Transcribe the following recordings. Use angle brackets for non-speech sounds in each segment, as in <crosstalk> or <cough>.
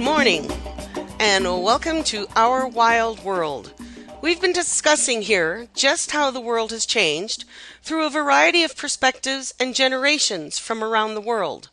Morning, and welcome to Our Wild World. We've been discussing here just how the world has changed through a variety of perspectives and generations from around the world.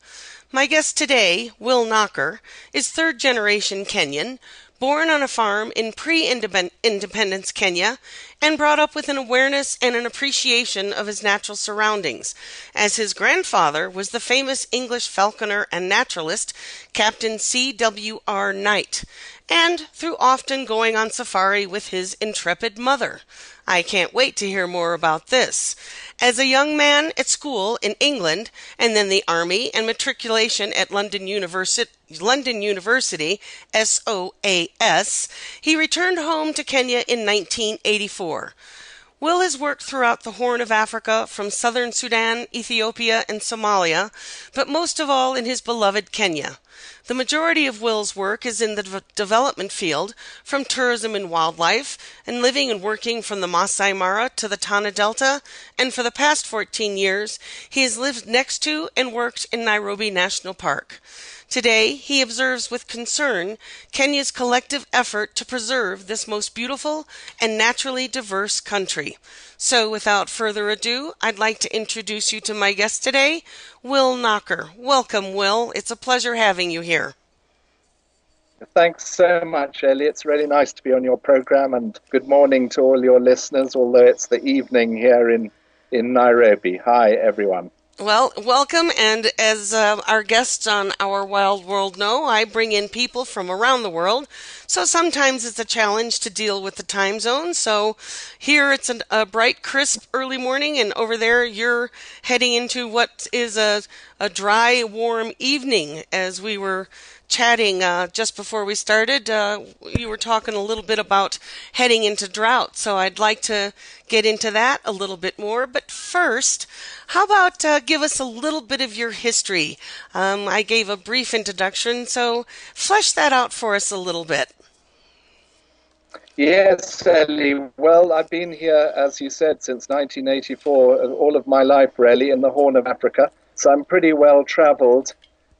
My guest today, Will Knocker, is third generation Kenyan, born on a farm in pre independence Kenya, and brought up with an awareness and an appreciation of his natural surroundings, as his grandfather was the famous English falconer and naturalist, Captain C. W. R. Knight, and through often going on safari with his intrepid mother. I can't wait to hear more about this. As a young man at school in England and then the army and matriculation at London University, London University, SOAS, he returned home to Kenya in 1984. Will has worked throughout the Horn of Africa from southern Sudan, Ethiopia, and Somalia, but most of all in his beloved Kenya. The majority of Will's work is in the de- development field, from tourism and wildlife, and living and working from the Masai Mara to the Tana Delta, and for the past 14 years, he has lived next to and worked in Nairobi National Park. Today, he observes with concern Kenya's collective effort to preserve this most beautiful and naturally diverse country. So, without further ado, I'd like to introduce you to my guest today, Will Knocker. Welcome, Will. It's a pleasure having you here. Thanks so much, Ellie. It's really nice to be on your program, and good morning to all your listeners, although it's the evening here in, in Nairobi. Hi, everyone. Well, welcome. And as uh, our guests on Our Wild World know, I bring in people from around the world. So sometimes it's a challenge to deal with the time zone. So here it's an, a bright, crisp early morning, and over there you're heading into what is a, a dry, warm evening as we were chatting uh, just before we started, uh, you were talking a little bit about heading into drought. So I'd like to get into that a little bit more. But first, how about uh, give us a little bit of your history? Um, I gave a brief introduction, so flesh that out for us a little bit. Yes, Ellie. Well, I've been here, as you said, since 1984, all of my life, really, in the Horn of Africa. So I'm pretty well traveled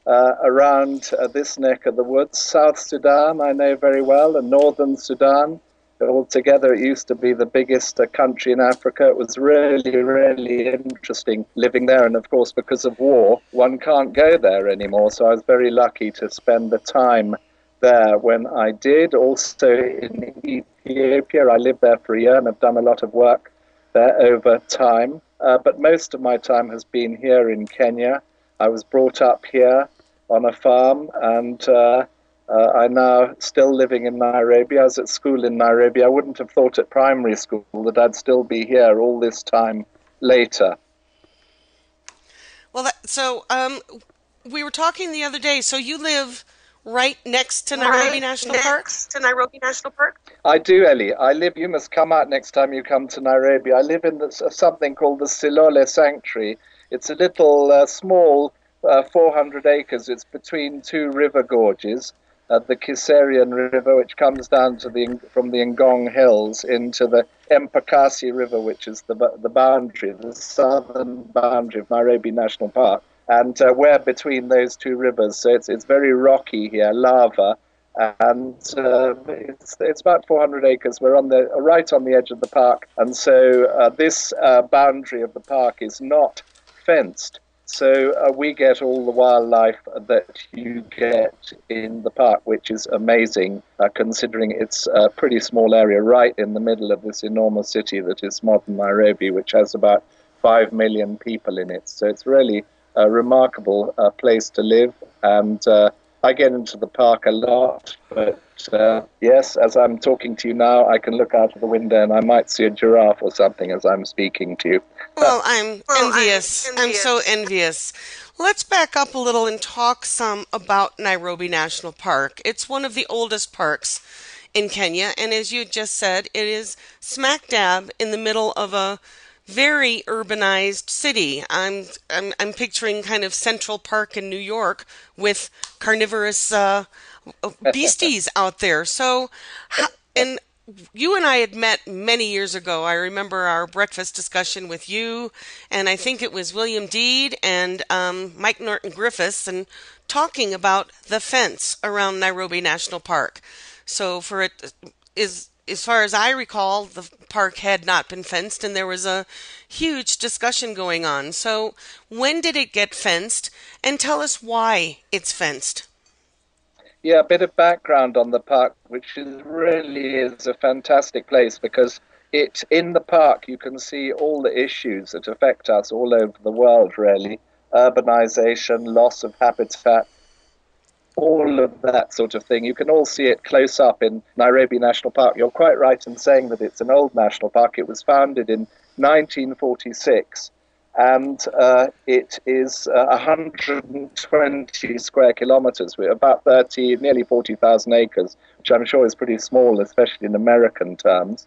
uh, around uh, this neck of the woods. South Sudan, I know very well, and Northern Sudan. Altogether, it used to be the biggest uh, country in Africa. It was really, really interesting living there. And of course, because of war, one can't go there anymore. So I was very lucky to spend the time there when I did. Also in Ethiopia, I lived there for a year and have done a lot of work there over time. Uh, but most of my time has been here in Kenya. I was brought up here on a farm, and uh, uh, I'm now still living in Nairobi. I was at school in Nairobi. I wouldn't have thought at primary school that I'd still be here all this time later. Well, that, so um, we were talking the other day. So you live right next to Nairobi right National next Park? To Nairobi National Park. I do, Ellie. I live. You must come out next time you come to Nairobi. I live in this, uh, something called the Silole Sanctuary. It's a little uh, small uh, 400 acres. It's between two river gorges, uh, the Kiserian River, which comes down to the from the Ngong Hills into the Mbagathi River, which is the the boundary, the southern boundary of Nairobi National Park, and uh, we're between those two rivers, so it's it's very rocky here, lava, and uh, it's it's about 400 acres. We're on the right on the edge of the park, and so uh, this uh, boundary of the park is not fenced. So uh, we get all the wildlife that you get in the park, which is amazing, uh, considering it's a pretty small area right in the middle of this enormous city that is modern Nairobi, which has about five million people in it. So it's really a remarkable uh, place to live, and uh, I get into the park a lot, but uh, yes, as I'm talking to you now, I can look out of the window and I might see a giraffe or something as I'm speaking to you. Well, I'm well, envious. I'm, envious. I'm so envious. Let's back up a little and talk some about Nairobi National Park. It's one of the oldest parks in Kenya, and as you just said, it is smack dab in the middle of a very urbanized city. I'm I'm, I'm picturing kind of Central Park in New York with carnivorous uh, <laughs> beasties out there. So, and you and I had met many years ago. I remember our breakfast discussion with you, and I think it was William Deed and um, Mike Norton Griffiths, and talking about the fence around Nairobi National Park. So, for it is as far as I recall, the park had not been fenced, and there was a huge discussion going on. So, when did it get fenced? And tell us why it's fenced. Yeah, a bit of background on the park, which is really is a fantastic place because it in the park you can see all the issues that affect us all over the world. Really, urbanization, loss of habitat, all of that sort of thing. You can all see it close up in Nairobi National Park. You're quite right in saying that it's an old national park. It was founded in 1946 and uh, it is uh, 120 square kilometers, about 30, nearly 40,000 acres, which I'm sure is pretty small, especially in American terms.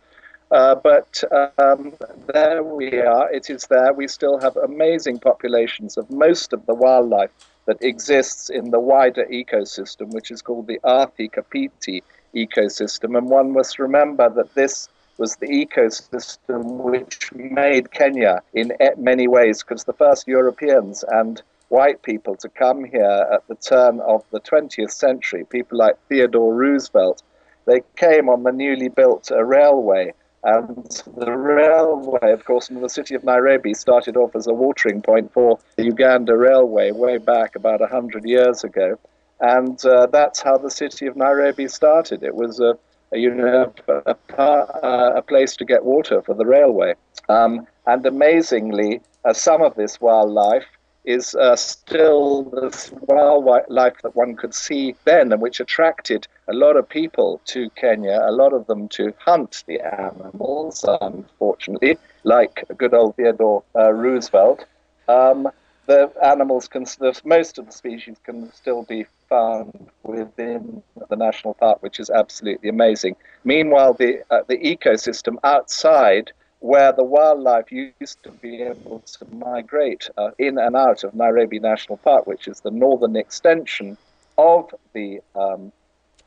Uh, but um, there we are. It is there. We still have amazing populations of most of the wildlife that exists in the wider ecosystem, which is called the Athi Kapiti ecosystem. And one must remember that this was the ecosystem which made Kenya in many ways, because the first Europeans and white people to come here at the turn of the 20th century, people like Theodore Roosevelt, they came on the newly built uh, railway and the railway, of course, in the city of Nairobi started off as a watering point for the Uganda Railway way back about 100 years ago. And uh, that's how the city of Nairobi started. It was a, a you know, a, a, a, place to get water for the railway. Um, and amazingly, uh, some of this wildlife is uh, still the wildlife that one could see then and which attracted a lot of people to Kenya, a lot of them to hunt the animals, unfortunately, like good old Theodore uh, Roosevelt. Um, the animals can, most of the species can still be found within the national park, which is absolutely amazing. Meanwhile, the, uh, the ecosystem outside where the wildlife used to be able to migrate uh, in and out of Nairobi National Park, which is the northern extension of the um,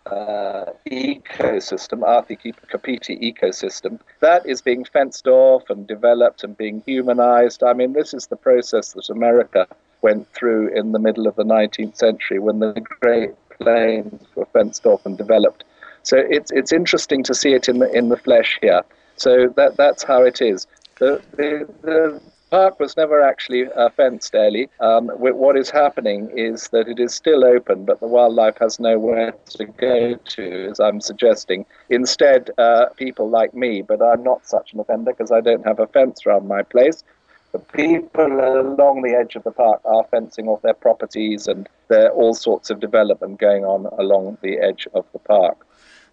uh, ecosystem, Athi Kapiti ecosystem, that is being fenced off and developed and being humanized. I mean, this is the process that America went through in the middle of the 19th century when the Great Plains were fenced off and developed. So it's it's interesting to see it in the in the flesh here. So that that's how it is. The, the, the park was never actually uh, fenced, Ellie. Um, what is happening is that it is still open, but the wildlife has nowhere to go to, as I'm suggesting. Instead, uh, people like me, but I'm not such an offender because I don't have a fence around my place. But people along the edge of the park are fencing off their properties, and there are all sorts of development going on along the edge of the park.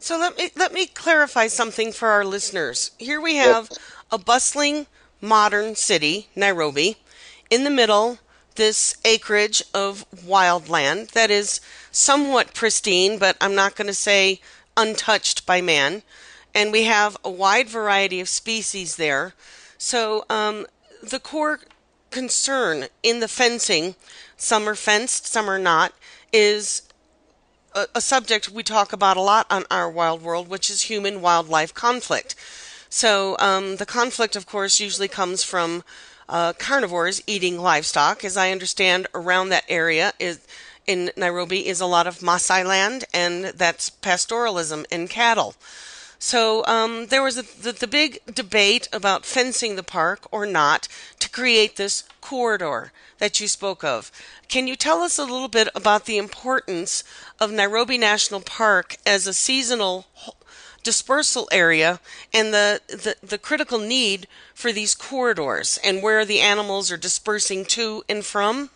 So let me let me clarify something for our listeners. Here we have a bustling modern city, Nairobi, in the middle this acreage of wildland that is somewhat pristine, but I'm not going to say untouched by man. And we have a wide variety of species there. So um, the core concern in the fencing, some are fenced, some are not, is a, a subject we talk about a lot on our wild world, which is human wildlife conflict. So um, the conflict, of course, usually comes from uh, carnivores eating livestock. As I understand, around that area is in Nairobi is a lot of Maasai land, and that's pastoralism and cattle. So um, there was a, the, the big debate about fencing the park or not to create this corridor that you spoke of. Can you tell us a little bit about the importance of Nairobi National Park as a seasonal dispersal area and the, the, the critical need for these corridors and where the animals are dispersing to and from?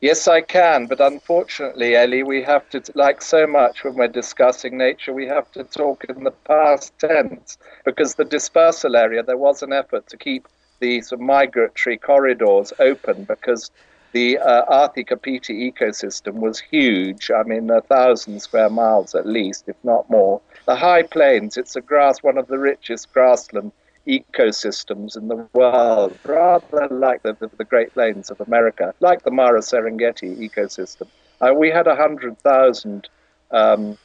Yes, I can, but unfortunately, Ellie, we have to, like so much when we're discussing nature, we have to talk in the past tense because the dispersal area, there was an effort to keep the migratory corridors open because the uh, Athi Kapiti ecosystem was huge. I mean, a thousand square miles at least, if not more. The high plains, it's a grass, one of the richest grassland ecosystems in the world, rather like the, the, the Great Plains of America, like the Mara Serengeti ecosystem. Uh, we had 100,000 um,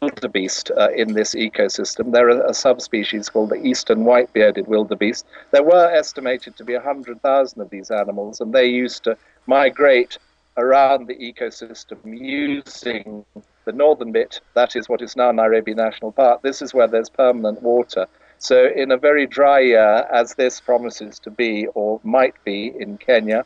wildebeest uh, in this ecosystem. There are a subspecies called the eastern white-bearded wildebeest. There were estimated to be 100,000 of these animals, and they used to migrate around the ecosystem using the northern bit, that is what is now Nairobi National Park. This is where there's permanent water. So, in a very dry year, as this promises to be or might be in Kenya,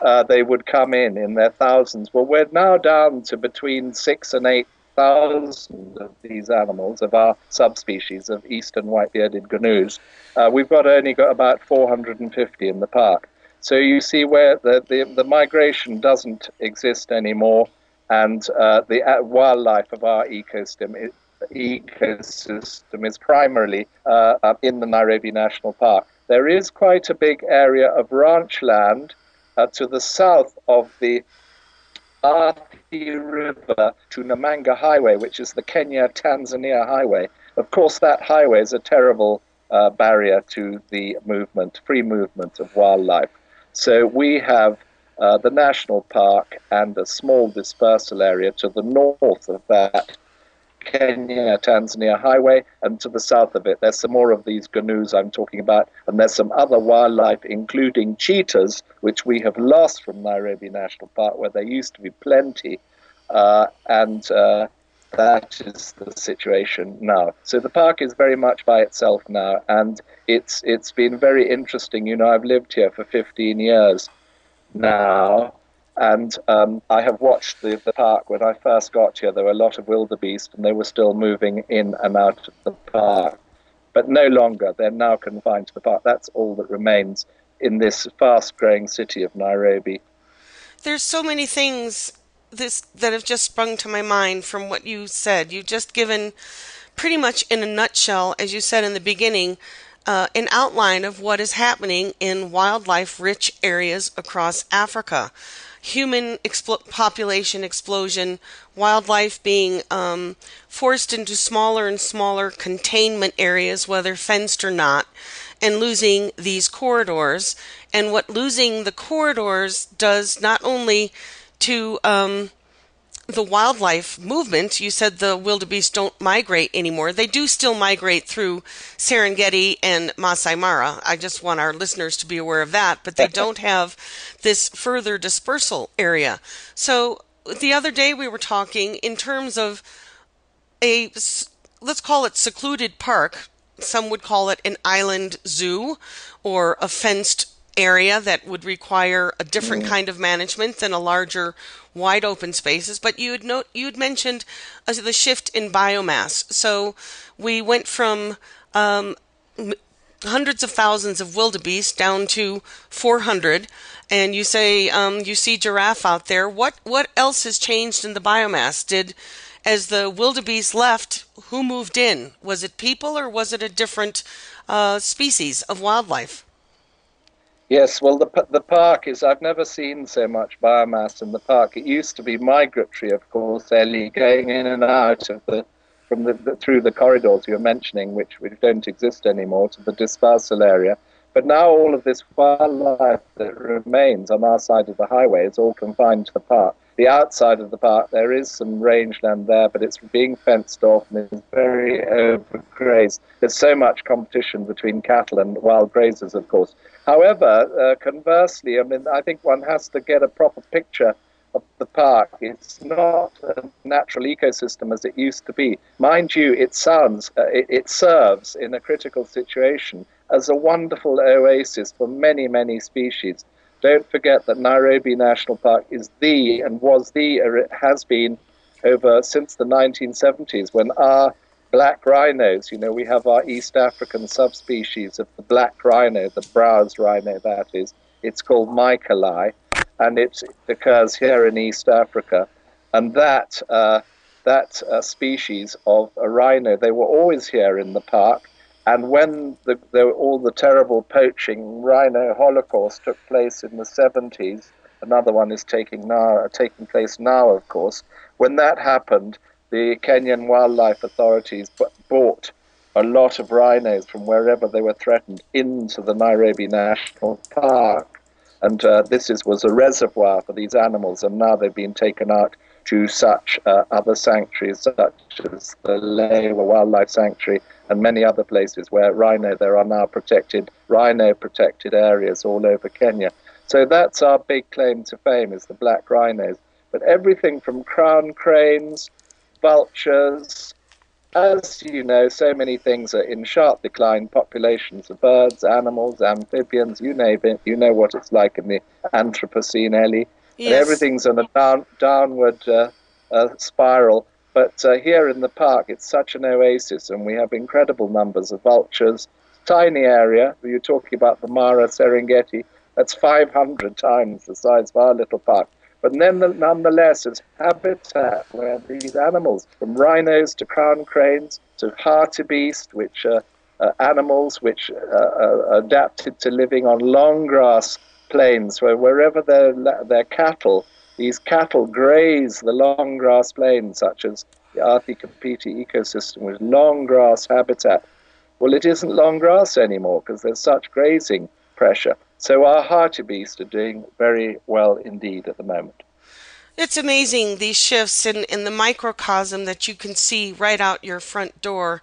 uh, they would come in in their thousands. Well, we're now down to between six and eight thousand of these animals, of our subspecies of eastern white-bearded gnus. Uh, we've got only got about 450 in the park. So you see where the, the, the migration doesn't exist anymore, and uh, the uh, wildlife of our ecosystem ecosystem is primarily uh, in the Nairobi National Park. There is quite a big area of ranch land uh, to the south of the Athi River to Namanga Highway, which is the Kenya Tanzania highway. Of course, that highway is a terrible uh, barrier to the movement, free movement of wildlife. So we have uh, the national park and a small dispersal area to the north of that Kenya Tanzania highway, and to the south of it, there's some more of these gnus I'm talking about, and there's some other wildlife, including cheetahs, which we have lost from Nairobi National Park, where there used to be plenty, uh, and uh, that is the situation now. So the park is very much by itself now, and it's it's been very interesting. You know, I've lived here for 15 years now, and um, I have watched the, the park. When I first got here, there were a lot of wildebeest, and they were still moving in and out of the park. But no longer. They're now confined to the park. That's all that remains in this fast growing city of Nairobi. There's so many things this that have just sprung to my mind from what you said. You've just given pretty much in a nutshell, as you said in the beginning, uh, an outline of what is happening in wildlife rich areas across Africa human expl- population explosion, wildlife being um, forced into smaller and smaller containment areas, whether fenced or not, and losing these corridors. And what losing the corridors does not only to um, the wildlife movement, you said the wildebeest don't migrate anymore. They do still migrate through Serengeti and Masai Mara. I just want our listeners to be aware of that, but they don't have this further dispersal area. So the other day we were talking in terms of a let's call it secluded park. Some would call it an island zoo or a fenced area that would require a different mm. kind of management than a larger wide open spaces but you had note you had mentioned uh, the shift in biomass. So we went from um, hundreds of thousands of wildebeest down to 400 and you say um, you see giraffe out there. What what else has changed in the biomass? Did as the wildebeest left who moved in? Was it people or was it a different uh, species of wildlife Yes, well, the the park is. I've never seen so much biomass in the park. It used to be migratory, of course, Ellie, going in and out of the from the, the through the corridors you were mentioning, which, which don't exist anymore, to the dispersal area. But now all of this wildlife that remains on our side of the highway is all confined to the park. The outside of the park, there is some rangeland there, but it's being fenced off and it's very overgrazed. There's so much competition between cattle and wild grazers, of course. However, uh, conversely, I mean, I think one has to get a proper picture of the park. It's not a natural ecosystem as it used to be. Mind you, it sounds, uh, it, it serves in a critical situation as a wonderful oasis for many, many species. Don't forget that Nairobi National Park is the and was the, or it has been over since the 1970s when our black rhinos, you know, we have our East African subspecies of the black rhino, the browse rhino that is. It's called Michaeli, and it occurs here in East Africa. And that, uh, that uh, species of a rhino, they were always here in the park and when the, the, all the terrible poaching rhino holocaust took place in the 70s, another one is taking now taking place now, of course. When that happened, the Kenyan wildlife authorities bought a lot of rhinos from wherever they were threatened into the Nairobi National Park, and uh, this is, was a reservoir for these animals, and now they've been taken out to such uh, other sanctuaries, such as the Lewa Wildlife Sanctuary and many other places where rhino, there are now protected, rhino protected areas all over Kenya. So that's our big claim to fame is the black rhinos. But everything from crown cranes, vultures, as you know, so many things are in sharp decline. Populations of birds, animals, amphibians, you name it. You know what it's like in the Anthropocene, Ellie. Yes. And everything's on a down, downward uh, uh, spiral. But uh, here in the park, it's such an oasis, and we have incredible numbers of vultures. Tiny area. You're talking about the Mara Serengeti. That's 500 times the size of our little park. But then, nonetheless, it's habitat where these animals, from rhinos to crown cranes to hartebeest, which are uh, animals which uh, are adapted to living on long grass plains, where wherever their their cattle, these cattle graze the long grass plains, such as the Athi Kapiti ecosystem, with long grass habitat. Well, it isn't long grass anymore because there's such grazing pressure. So our hartebeest are doing very well indeed at the moment. It's amazing these shifts in, in the microcosm that you can see right out your front door.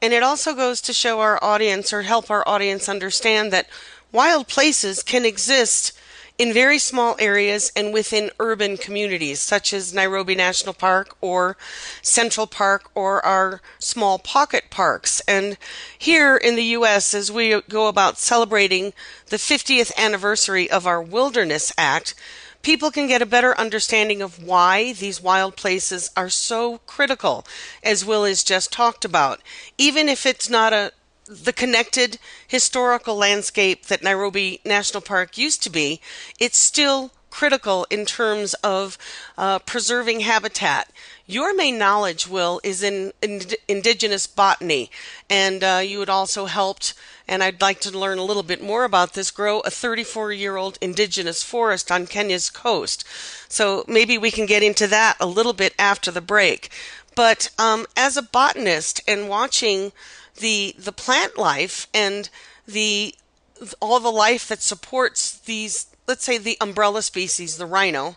And it also goes to show our audience or help our audience understand that wild places can exist in very small areas and within urban communities, such as Nairobi National Park or Central Park or our small pocket parks. And here in the U.S., as we go about celebrating the 50th anniversary of our Wilderness Act, people can get a better understanding of why these wild places are so critical, as Will has just talked about. Even if it's not a the connected historical landscape that Nairobi National Park used to be, it's still critical in terms of uh, preserving habitat. Your main knowledge, Will, is in, in indigenous botany, and uh, you had also helped, and I'd like to learn a little bit more about this, grow a 34 year old indigenous forest on Kenya's coast. So maybe we can get into that a little bit after the break. But um, as a botanist and watching the the plant life and the all the life that supports these let's say the umbrella species the rhino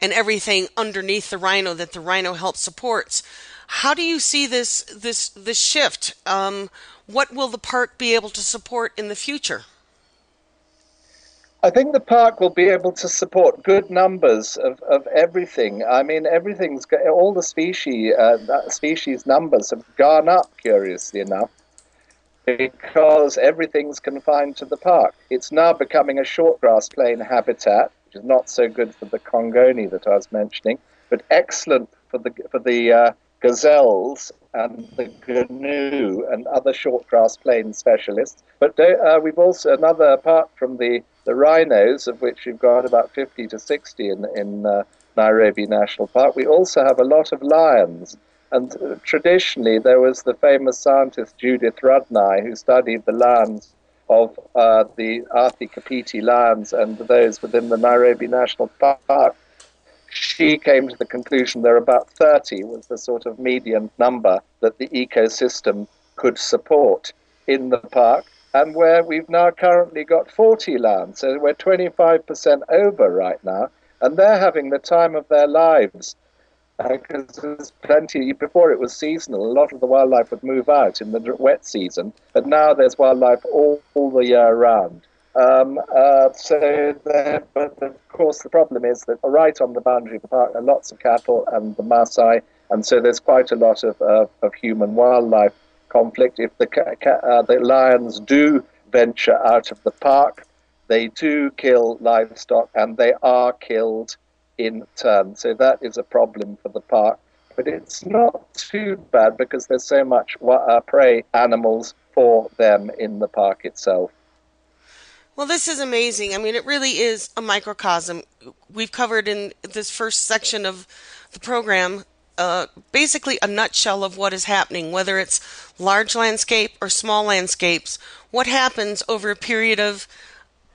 and everything underneath the rhino that the rhino helps supports how do you see this this this shift um, what will the park be able to support in the future I think the park will be able to support good numbers of, of everything. I mean, everything's all the species uh, species numbers have gone up. Curiously enough, because everything's confined to the park. It's now becoming a short grass plain habitat, which is not so good for the Kongoni that I was mentioning, but excellent for the for the uh, gazelles and the gnu and other short grass plain specialists. But uh, we've also another apart from the the rhinos, of which we've got about 50 to 60 in in uh, Nairobi National Park. We also have a lot of lions. And uh, traditionally, there was the famous scientist Judith Rudnai who studied the lands of uh, the Athi Kapiti lands and those within the Nairobi National Park. She came to the conclusion there about 30 was the sort of median number that the ecosystem could support in the park, and where we've now currently got 40 lands. So we're 25% over right now. and they're having the time of their lives because uh, there's plenty. Before it was seasonal, a lot of the wildlife would move out in the wet season, but now there's wildlife all, all the year round. Um, uh, so, but of course, the problem is that right on the boundary of the park are lots of cattle and the Maasai, and so there's quite a lot of, uh, of human wildlife conflict. If the, uh, the lions do venture out of the park, they do kill livestock and they are killed in turn. So that is a problem for the park. But it's not too bad because there's so much uh, prey animals for them in the park itself. Well, this is amazing. I mean, it really is a microcosm. We've covered in this first section of the program uh, basically a nutshell of what is happening, whether it's large landscape or small landscapes, what happens over a period of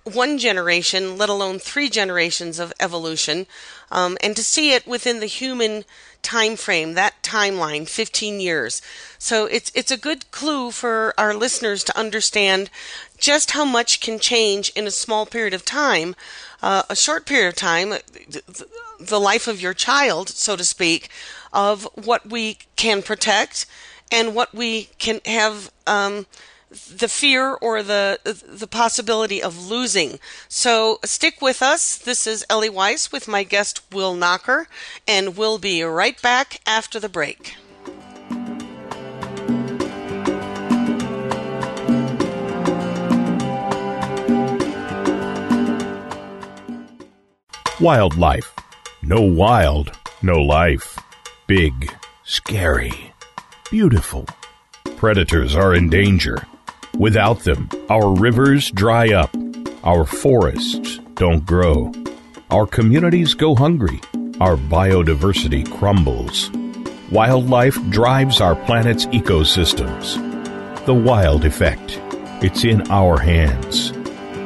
one generation, let alone three generations of evolution, um, and to see it within the human time frame, that timeline, 15 years. So it's it's a good clue for our listeners to understand just how much can change in a small period of time, uh, a short period of time, the life of your child, so to speak, of what we can protect and what we can have. Um, the fear or the the possibility of losing. So stick with us. This is Ellie Weiss with my guest Will Knocker, and we'll be right back after the break. Wildlife. No wild, no life. Big, scary, beautiful. Predators are in danger Without them, our rivers dry up, our forests don't grow, our communities go hungry, our biodiversity crumbles. Wildlife drives our planet's ecosystems. The wild effect. It's in our hands.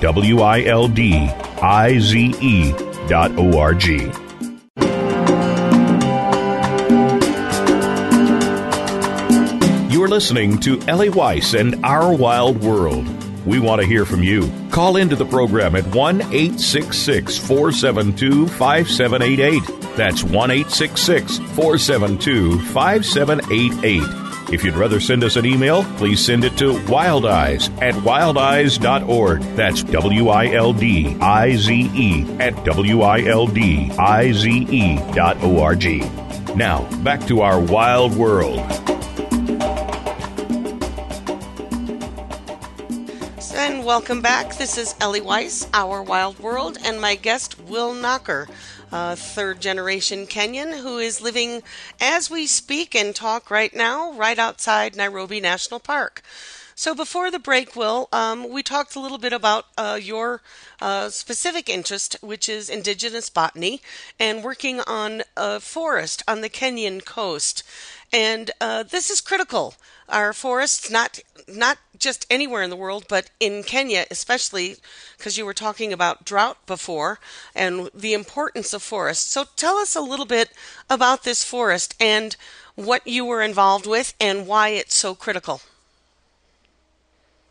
W I L D I Z E dot O R G. You are listening to Ellie Weiss and Our Wild World. We want to hear from you. Call into the program at 1 866 472 5788. That's 1 866 472 5788. If you'd rather send us an email, please send it to wildeyes at wildeyes.org. That's W I L D I Z E at W I L D I Z E dot O R G. Now, back to our wild world. and welcome back. This is Ellie Weiss, Our Wild World, and my guest, Will Knocker, a third generation Kenyan who is living as we speak and talk right now, right outside Nairobi National Park. So before the break, Will, um, we talked a little bit about uh, your uh, specific interest, which is indigenous botany and working on a forest on the Kenyan coast. And uh, this is critical. Our forests, not not just anywhere in the world, but in Kenya, especially because you were talking about drought before and the importance of forests. So tell us a little bit about this forest and what you were involved with and why it's so critical.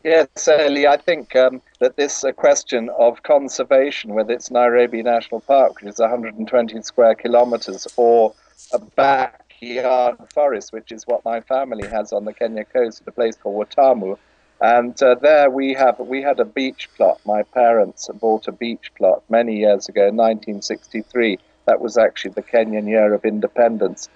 Yes, Ellie, I think um, that this uh, question of conservation, whether it's Nairobi National Park, which is 120 square kilometers, or back backyard forest, which is what my family has on the Kenya coast, at a place called Watamu. And uh, there we have we had a beach plot. My parents bought a beach plot many years ago, 1963. That was actually the Kenyan year of independence.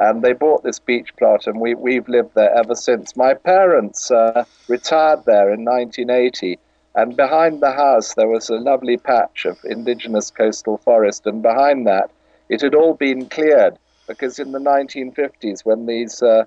And they bought this beach plot, and we, we've lived there ever since. My parents uh, retired there in 1980, and behind the house there was a lovely patch of indigenous coastal forest, and behind that it had all been cleared because in the 1950s, when these uh,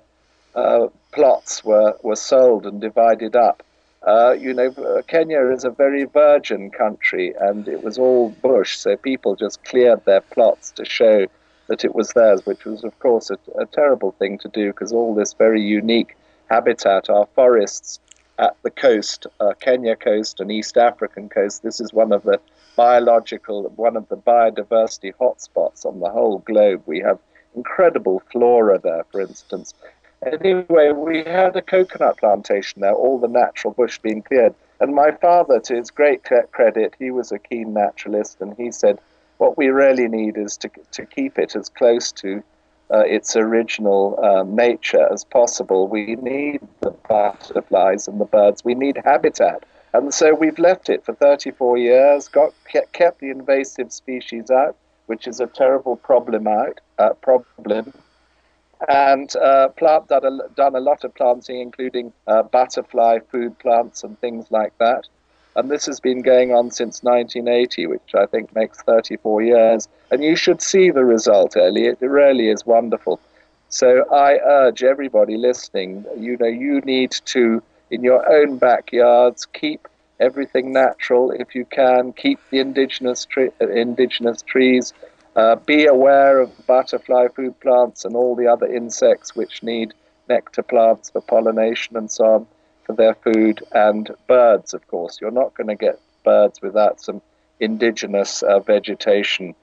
uh, plots were, were sold and divided up, uh, you know, uh, Kenya is a very virgin country and it was all bush, so people just cleared their plots to show that it was theirs, which was, of course, a, a terrible thing to do because all this very unique habitat, our forests at the coast, uh, Kenya coast and East African coast, this is one of the biological, one of the biodiversity hotspots on the whole globe. We have incredible flora there, for instance. Anyway, we had a coconut plantation there, all the natural bush being cleared. And my father, to his great credit, he was a keen naturalist, and he said, what we really need is to, to keep it as close to uh, its original um, nature as possible. We need the butterflies and the birds. We need habitat. And so we've left it for 34 years, got kept the invasive species out, which is a terrible problem out, uh, problem and uh, plant done a, done a lot of planting, including uh, butterfly food plants and things like that. And this has been going on since 1980, which I think makes 34 years. And you should see the result, Ellie. It really is wonderful. So I urge everybody listening, you know, you need to, in your own backyards, keep everything natural if you can. Keep the indigenous, tre- indigenous trees uh, be aware of butterfly food plants and all the other insects which need nectar plants for pollination and so on for their food, and birds, of course. You're not going to get birds without some indigenous uh, vegetation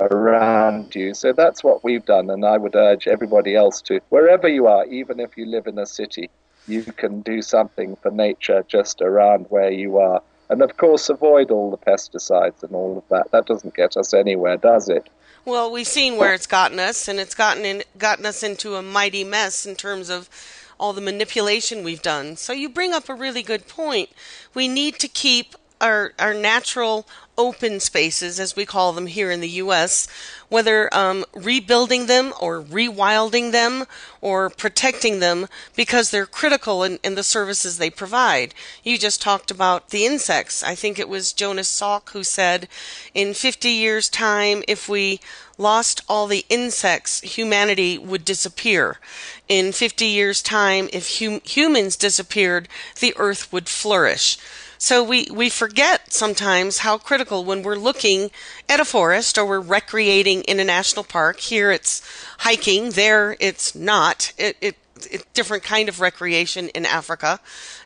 around you. So that's what we've done, and I would urge everybody else to, wherever you are, even if you live in a city, you can do something for nature just around where you are. And of course, avoid all the pesticides and all of that. That doesn't get us anywhere, does it? Well, we've seen where it's gotten us, and it's gotten in, gotten us into a mighty mess in terms of all the manipulation we've done. So you bring up a really good point. We need to keep our our natural open spaces, as we call them here in the U.S., whether um, rebuilding them or rewilding them or protecting them because they're critical in, in, the services they provide. You just talked about the insects. I think it was Jonas Salk who said, in 50 years' time, if we lost all the insects, humanity would disappear. In 50 years' time, if hum- humans disappeared, the earth would flourish. So we, we forget sometimes how critical when we're looking at a forest or we're recreating in a national park. Here it's hiking, there it's not. It, it, different kind of recreation in Africa,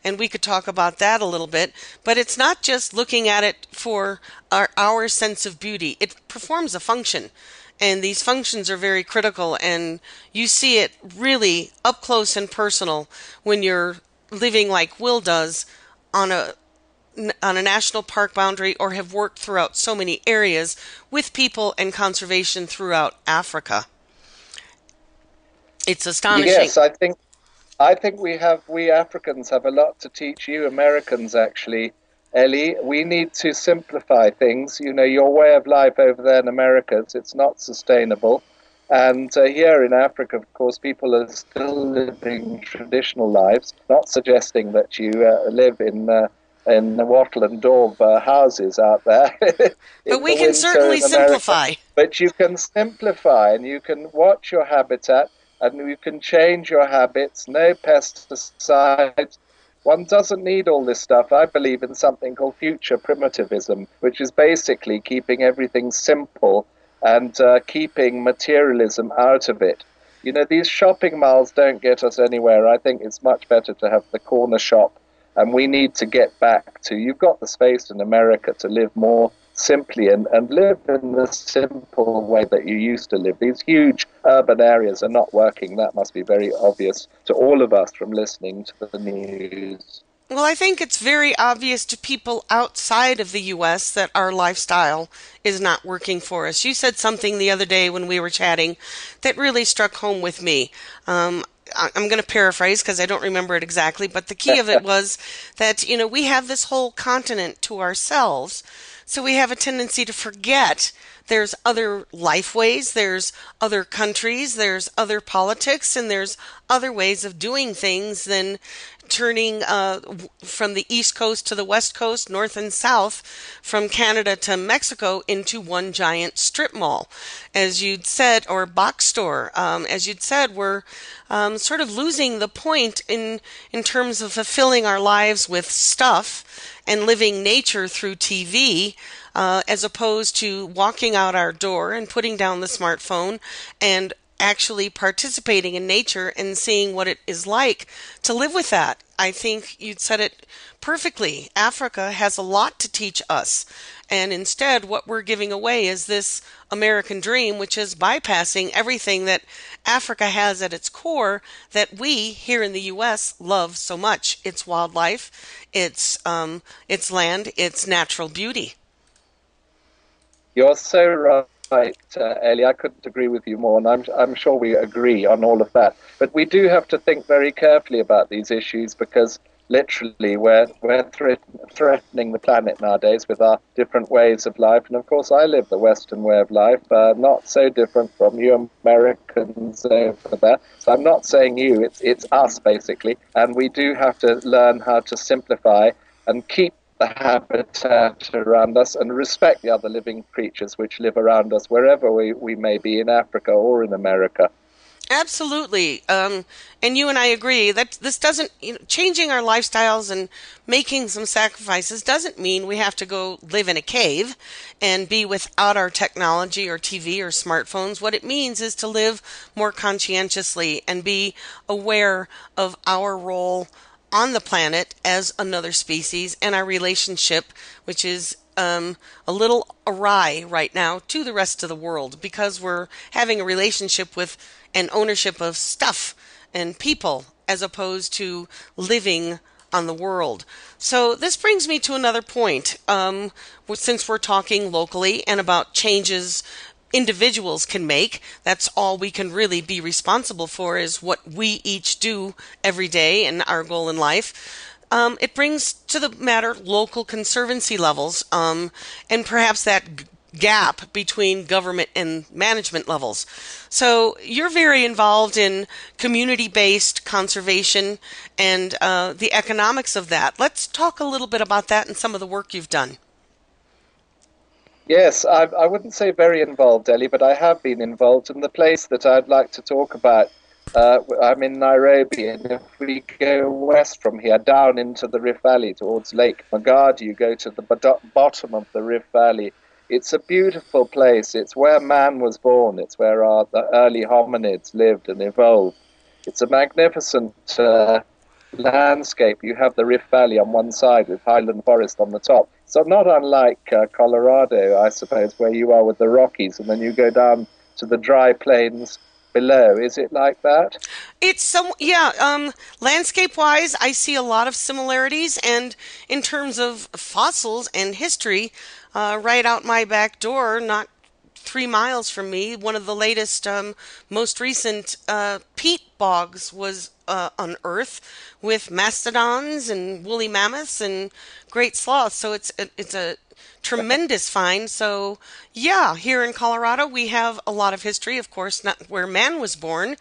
and we could talk about that a little bit. But it's not just looking at it for our, our sense of beauty; it performs a function, and these functions are very critical. And you see it really up close and personal when you're living like Will does on a on a national park boundary or have worked throughout so many areas with people and conservation throughout Africa. It's astonishing. Yes, I think I think we have we Africans have a lot to teach you Americans actually. Ellie, we need to simplify things. You know, your way of life over there in America, it's not sustainable. And uh, here in Africa, of course, people are still living traditional lives, not suggesting that you uh, live in uh, in the wattle and daub uh, houses out there. <laughs> but we can certainly simplify. But you can simplify and you can watch your habitat and you can change your habits. No pesticides. One doesn't need all this stuff. I believe in something called future primitivism, which is basically keeping everything simple and uh, keeping materialism out of it. You know, these shopping malls don't get us anywhere. I think it's much better to have the corner shop and we need to get back to you've got the space in America to live more simply and, and live in the simple way that you used to live. These huge urban areas are not working. That must be very obvious to all of us from listening to the news. Well, I think it's very obvious to people outside of the U.S. that our lifestyle is not working for us. You said something the other day when we were chatting that really struck home with me. Um, I'm going to paraphrase because I don't remember it exactly, but the key of it <laughs> was that, you know, we have this whole continent to ourselves. So we have a tendency to forget there's other life ways, there's other countries, there's other politics, and there's other ways of doing things than turning uh, from the east coast to the west coast, north and south, from Canada to Mexico into one giant strip mall, as you'd said, or box store. Um, as you'd said, we're um, sort of losing the point in in terms of fulfilling our lives with stuff and living nature through TV. Uh, as opposed to walking out our door and putting down the smartphone and actually participating in nature and seeing what it is like to live with that. I think you said it perfectly. Africa has a lot to teach us. And instead, what we're giving away is this American dream, which is bypassing everything that Africa has at its core that we here in the U.S. love so much its wildlife, its, um, its land, its natural beauty. You're so right right, uh, Ellie. I couldn't agree with you more, and I'm, I'm sure we agree on all of that. But we do have to think very carefully about these issues because literally we're, we're thre- threatening the planet nowadays with our different ways of life. And of course, I live the Western way of life, uh, not so different from you Americans over there. So I'm not saying you, it's, it's us basically. And we do have to learn how to simplify and keep the habitat around us and respect the other living creatures which live around us wherever we, we may be in Africa or in America. Absolutely. Um, and you and I agree that this doesn't, you know, changing our lifestyles and making some sacrifices doesn't mean we have to go live in a cave and be without our technology or TV or smartphones. What it means is to live more conscientiously and be aware of our role on the planet as another species and our relationship, which is um, a little awry right now to the rest of the world because we're having a relationship with an ownership of stuff and people as opposed to living on the world. So this brings me to another point. Um, since we're talking locally and about changes individuals can make. That's all we can really be responsible for is what we each do every day and our goal in life. Um, it brings to the matter local conservancy levels um, and perhaps that g- gap between government and management levels. So you're very involved in community based conservation and uh, the economics of that. Let's talk a little bit about that and some of the work you've done. Yes, I, I wouldn't say very involved, Ellie, but I have been involved. in the place that I'd like to talk about, uh, I'm in Nairobi, and if we go west from here, down into the Rift Valley towards Lake Magadi, you go to the bottom of the Rift Valley. It's a beautiful place. It's where man was born. It's where our, the early hominids lived and evolved. It's a magnificent uh, landscape. You have the Rift Valley on one side with highland forest on the top. So not unlike uh, Colorado, I suppose, where you are with the Rockies, and then you go down to the dry plains below. Is it like that? It's some yeah. Um, landscape wise, I see a lot of similarities, and in terms of fossils and history, uh, right out my back door, not three miles from me, one of the latest, um, most recent uh, peat bogs was uh, Earth, with mastodons and woolly mammoths and great sloths. So it's it's a tremendous find. So yeah, here in Colorado we have a lot of history. Of course, not where man was born,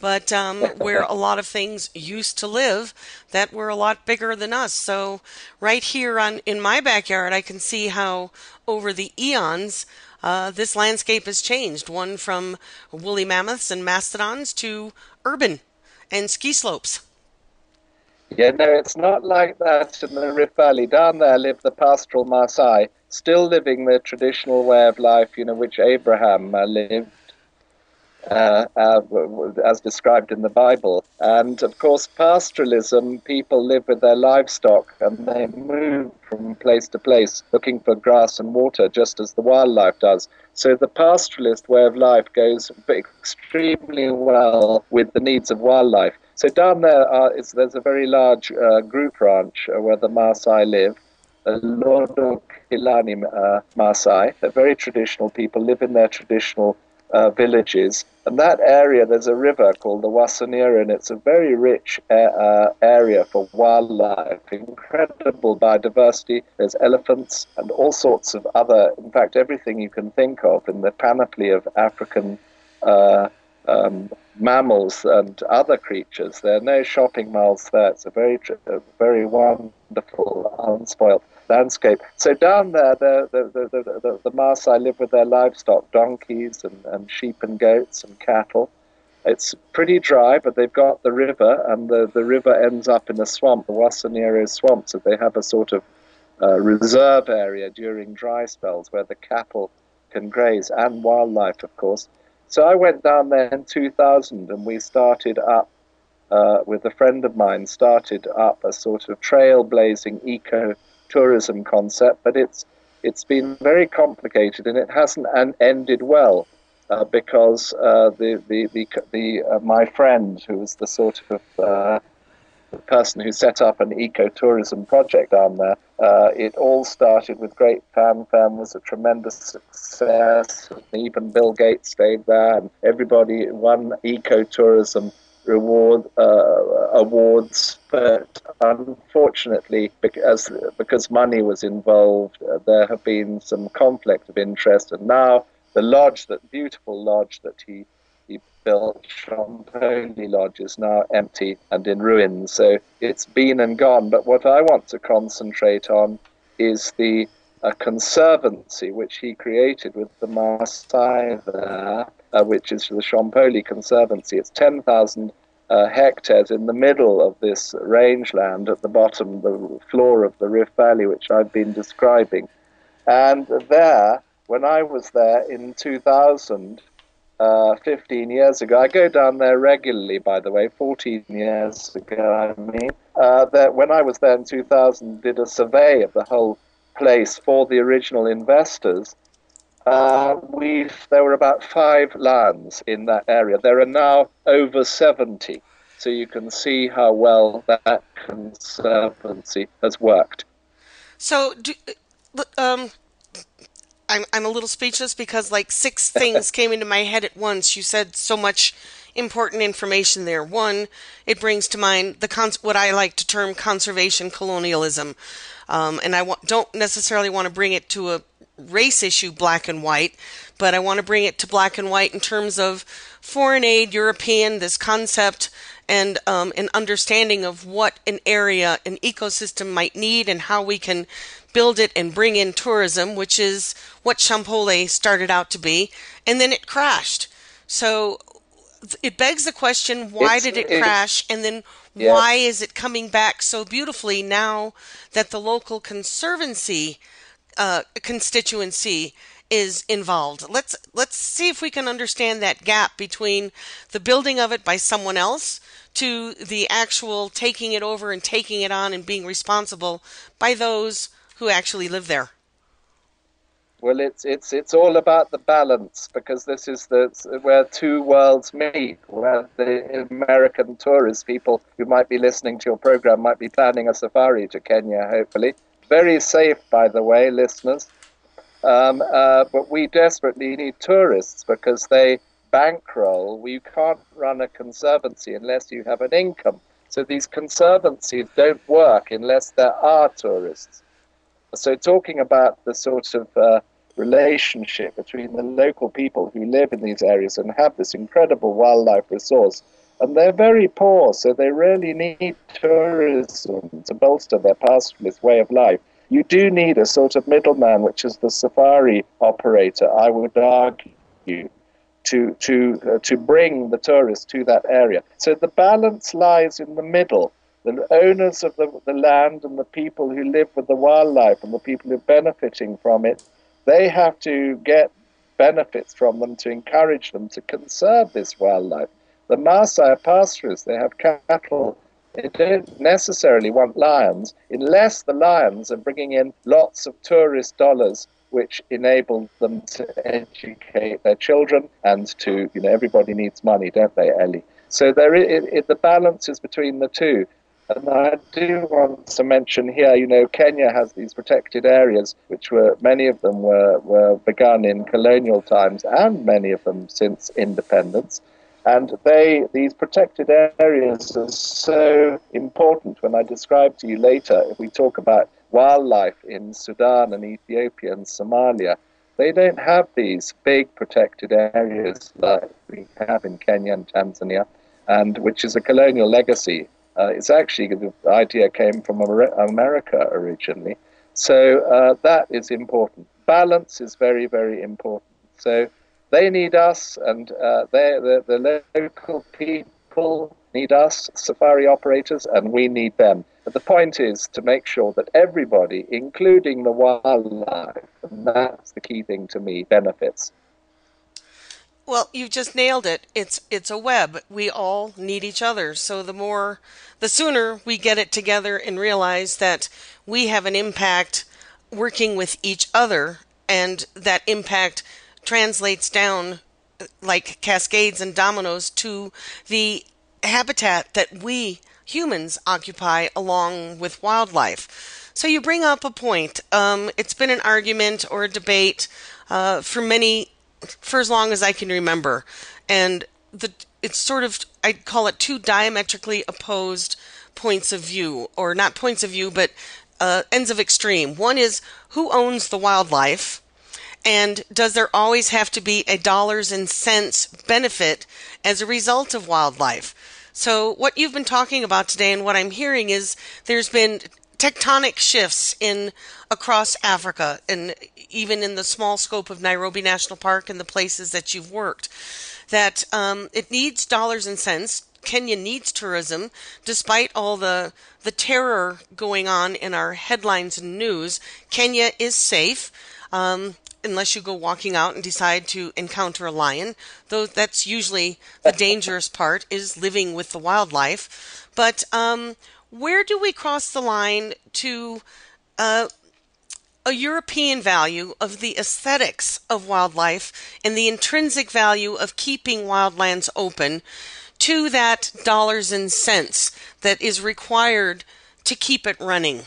but um, where a lot of things used to live that were a lot bigger than us. So right here on in my backyard, I can see how over the eons uh, this landscape has changed. One from woolly mammoths and mastodons to urban and ski slopes. Yeah, no, it's not like that in the Rift Valley. Down there live the pastoral Maasai, still living the traditional way of life, you know, which Abraham uh, lived uh, uh, as described in the Bible. And of course, pastoralism, people live with their livestock and they move from place to place looking for grass and water, just as the wildlife does. So the pastoralist way of life goes extremely well with the needs of wildlife. So down there are, there's a very large uh, group ranch uh, where the Maasai live. The Lodo Kilani uh, Maasai, they're very traditional people, live in their traditional uh, villages. And that area, there's a river called the Ewaso Nyiro, and it's a very rich uh, area for wildlife, incredible biodiversity. There's elephants and all sorts of other, in fact, everything you can think of in the panoply of African uh, um, mammals and other creatures. There are no shopping malls there. It's a very, very wonderful, unspoilt landscape. So down there, the, the, the, the, the Maasai live with their livestock, donkeys and, and sheep and goats and cattle. It's pretty dry, but they've got the river, and the, the river ends up in a swamp, the Ewaso Nyiro swamp, so they have a sort of uh, reserve area during dry spells where the cattle can graze, and wildlife, of course. So I went down there in 2000, and we started up uh, with a friend of mine, started up a sort of trailblazing eco tourism concept, but it's it's been very complicated and it hasn't ended well uh, because uh, the the the, the uh, my friend who was the sort of uh, person who set up an ecotourism project down there. Uh, it all started with great fanfare, was a tremendous success. Even Bill Gates stayed there, and everybody won ecotourism reward uh, awards, but unfortunately, because because money was involved, uh, there have been some conflict of interest, and now the lodge, that beautiful lodge that he he built, Shompole Lodge, is now empty and in ruins. So it's been and gone. But what I want to concentrate on is the a conservancy which he created with the Maasai there, uh, which is the Shompole Conservancy. It's 10,000 uh, hectares in the middle of this rangeland at the bottom, the floor of the Rift Valley, which I've been describing. And there, when I was there in 2000, uh, 15 years ago, I go down there regularly, by the way, 14 years ago, I mean, uh, that when I was there in 2000, did a survey of the whole place for the original investors. Uh, we there were about five lands in that area. There are now over 70. So you can see how well that conservancy has worked. So, do, um, I'm I'm a little speechless because like six <laughs> things came into my head at once. You said so much important information there. One, it brings to mind the cons- what I like to term conservation colonialism, um, and I w- don't necessarily want to bring it to a race issue, black and white, but I want to bring it to black and white in terms of foreign aid, European, this concept, and um, an understanding of what an area, an ecosystem might need, and how we can build it and bring in tourism, which is what Shompole started out to be, and then it crashed. So it begs the question why it's, did it, it crash and then yeah. why is it coming back so beautifully now that the local conservancy uh, constituency is involved let's let's see if we can understand that gap between the building of it by someone else to the actual taking it over and taking it on and being responsible by those who actually live there well, it's it's it's all about the balance because this is the where two worlds meet. Where the American tourist people who might be listening to your program might be planning a safari to Kenya, hopefully. Very safe, by the way, listeners. Um, uh, but we desperately need tourists because they bankroll. We can't run a conservancy unless you have an income. So these conservancies don't work unless there are tourists. So talking about the sort of uh, relationship between the local people who live in these areas and have this incredible wildlife resource. And they're very poor, so they really need tourism to bolster their pastoralist way of life. You do need a sort of middleman, which is the safari operator, I would argue, to, to, uh, to bring the tourists to that area. So the balance lies in the middle. The owners of the, the land and the people who live with the wildlife and the people who are benefiting from it they have to get benefits from them to encourage them to conserve this wildlife. The Maasai are pastoralists, they have cattle. They don't necessarily want lions unless the lions are bringing in lots of tourist dollars which enable them to educate their children and to, you know, everybody needs money, don't they, Ellie? So there, it, it, the balance is between the two. And I do want to mention here, you know, Kenya has these protected areas, which were many of them were, were begun in colonial times, and many of them since independence. And they, these protected areas are so important when I describe to you later, if we talk about wildlife in Sudan and Ethiopia and Somalia, they don't have these big protected areas like we have in Kenya and Tanzania, and which is a colonial legacy. Uh, it's actually the idea came from America originally. So uh, that is important. Balance is very, very important. So they need us, and uh, the, the local people need us, safari operators, and we need them. But the point is to make sure that everybody, including the wildlife, and that's the key thing to me, benefits. Well, you've just nailed it. It's it's a web. We all need each other. So the more the sooner we get it together and realize that we have an impact working with each other and that impact translates down like cascades and dominoes to the habitat that we humans occupy along with wildlife. So you bring up a point. Um, it's been an argument or a debate uh, for many, for as long as I can remember, and the it's sort of I call it two diametrically opposed points of view, or not points of view, but uh, ends of extreme. One is who owns the wildlife, and does there always have to be a dollars and cents benefit as a result of wildlife? So, what you've been talking about today and what I'm hearing is there's been tectonic shifts in across Africa and even in the small scope of Nairobi National Park and the places that you've worked that um, it needs dollars and cents. Kenya needs tourism, despite all the the terror going on in our headlines and news. Kenya is safe. Um, unless you go walking out and decide to encounter a lion, though that's usually the dangerous part is living with the wildlife. But um, where do we cross the line to uh, a European value of the aesthetics of wildlife and the intrinsic value of keeping wildlands open to that dollars and cents that is required to keep it running?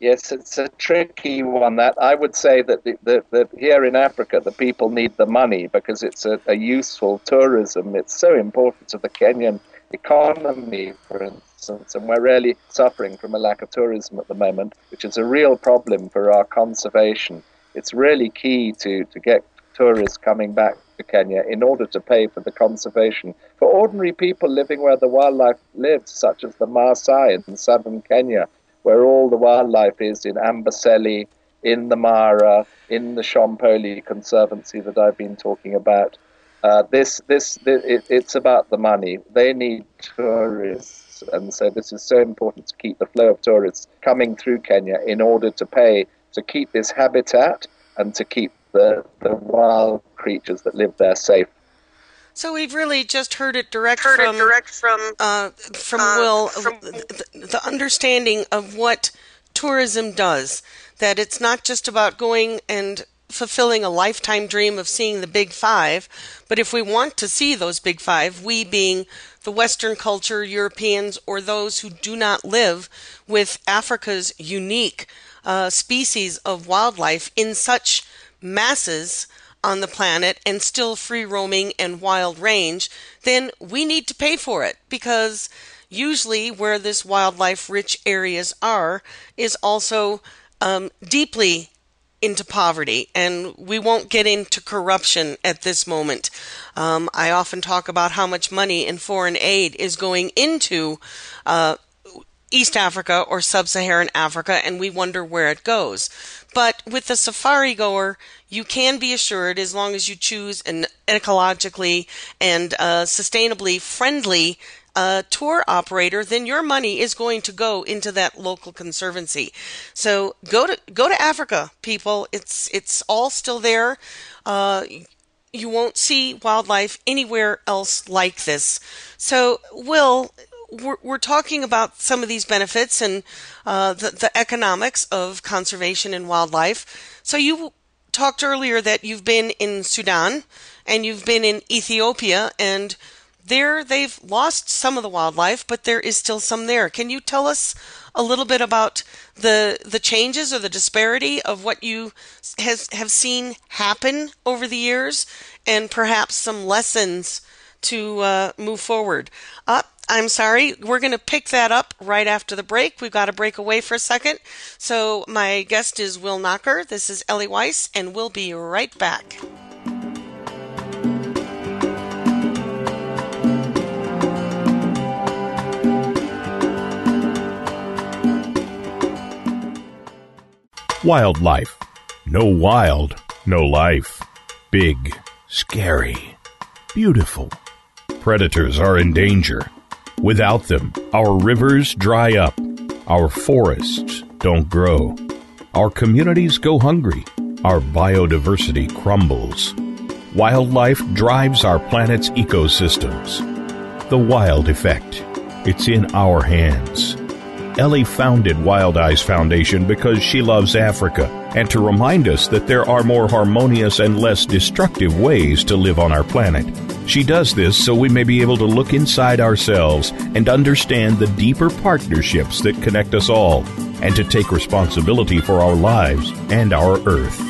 Yes, it's a tricky one. That I would say that the, the, here in Africa, the people need the money because it's a, a useful tourism. It's so important to the Kenyan economy, for instance, and we're really suffering from a lack of tourism at the moment, which is a real problem for our conservation. It's really key to, to get tourists coming back to Kenya in order to pay for the conservation. For ordinary people living where the wildlife lives, such as the Maasai in southern Kenya, where all the wildlife is in Amboseli, in the Mara, in the Shompole Conservancy that I've been talking about. Uh, this, this, this it, it's about the money. They need tourists, and so this is so important to keep the flow of tourists coming through Kenya in order to pay to keep this habitat and to keep the, the wild creatures that live there safe. So we've really just heard it direct heard from it direct from uh, from uh, Will from the, the understanding of what tourism does. That it's not just about going and fulfilling a lifetime dream of seeing the big five, but if we want to see those big five, we being the Western culture, Europeans, or those who do not live with Africa's unique uh, species of wildlife in such masses on the planet and still free roaming and wild range, then we need to pay for it because usually where this wildlife rich areas are is also um, deeply into poverty, and we won't get into corruption at this moment. Um, I often talk about how much money in foreign aid is going into uh, East Africa or Sub Saharan Africa, and we wonder where it goes. But with the safari goer, you can be assured, as long as you choose an ecologically and uh, sustainably friendly uh, tour operator, then your money is going to go into that local conservancy. So go to go to Africa, people. It's it's all still there. Uh, you won't see wildlife anywhere else like this. So, Will, we're, we're talking about some of these benefits and uh, the, the economics of conservation and wildlife. So you talked earlier that you've been in Sudan and you've been in Ethiopia and there they've lost some of the wildlife, but there is still some there. Can you tell us a little bit about the the changes or the disparity of what you has have seen happen over the years, and perhaps some lessons to uh, move forward? Uh, I'm sorry, we're going to pick that up right after the break. We've got to break away for a second. So my guest is Will Knocker. This is Ellie Weiss, and we'll be right back. Wildlife. No wild, no life. Big, scary, beautiful. Predators are in danger. Without them, our rivers dry up, our forests don't grow, our communities go hungry, our biodiversity crumbles. Wildlife drives our planet's ecosystems. The wild effect. It's in our hands. Ellie founded Wild Eyes Foundation because she loves Africa and to remind us that there are more harmonious and less destructive ways to live on our planet. She does this so we may be able to look inside ourselves and understand the deeper partnerships that connect us all, and to take responsibility for our lives and our Earth.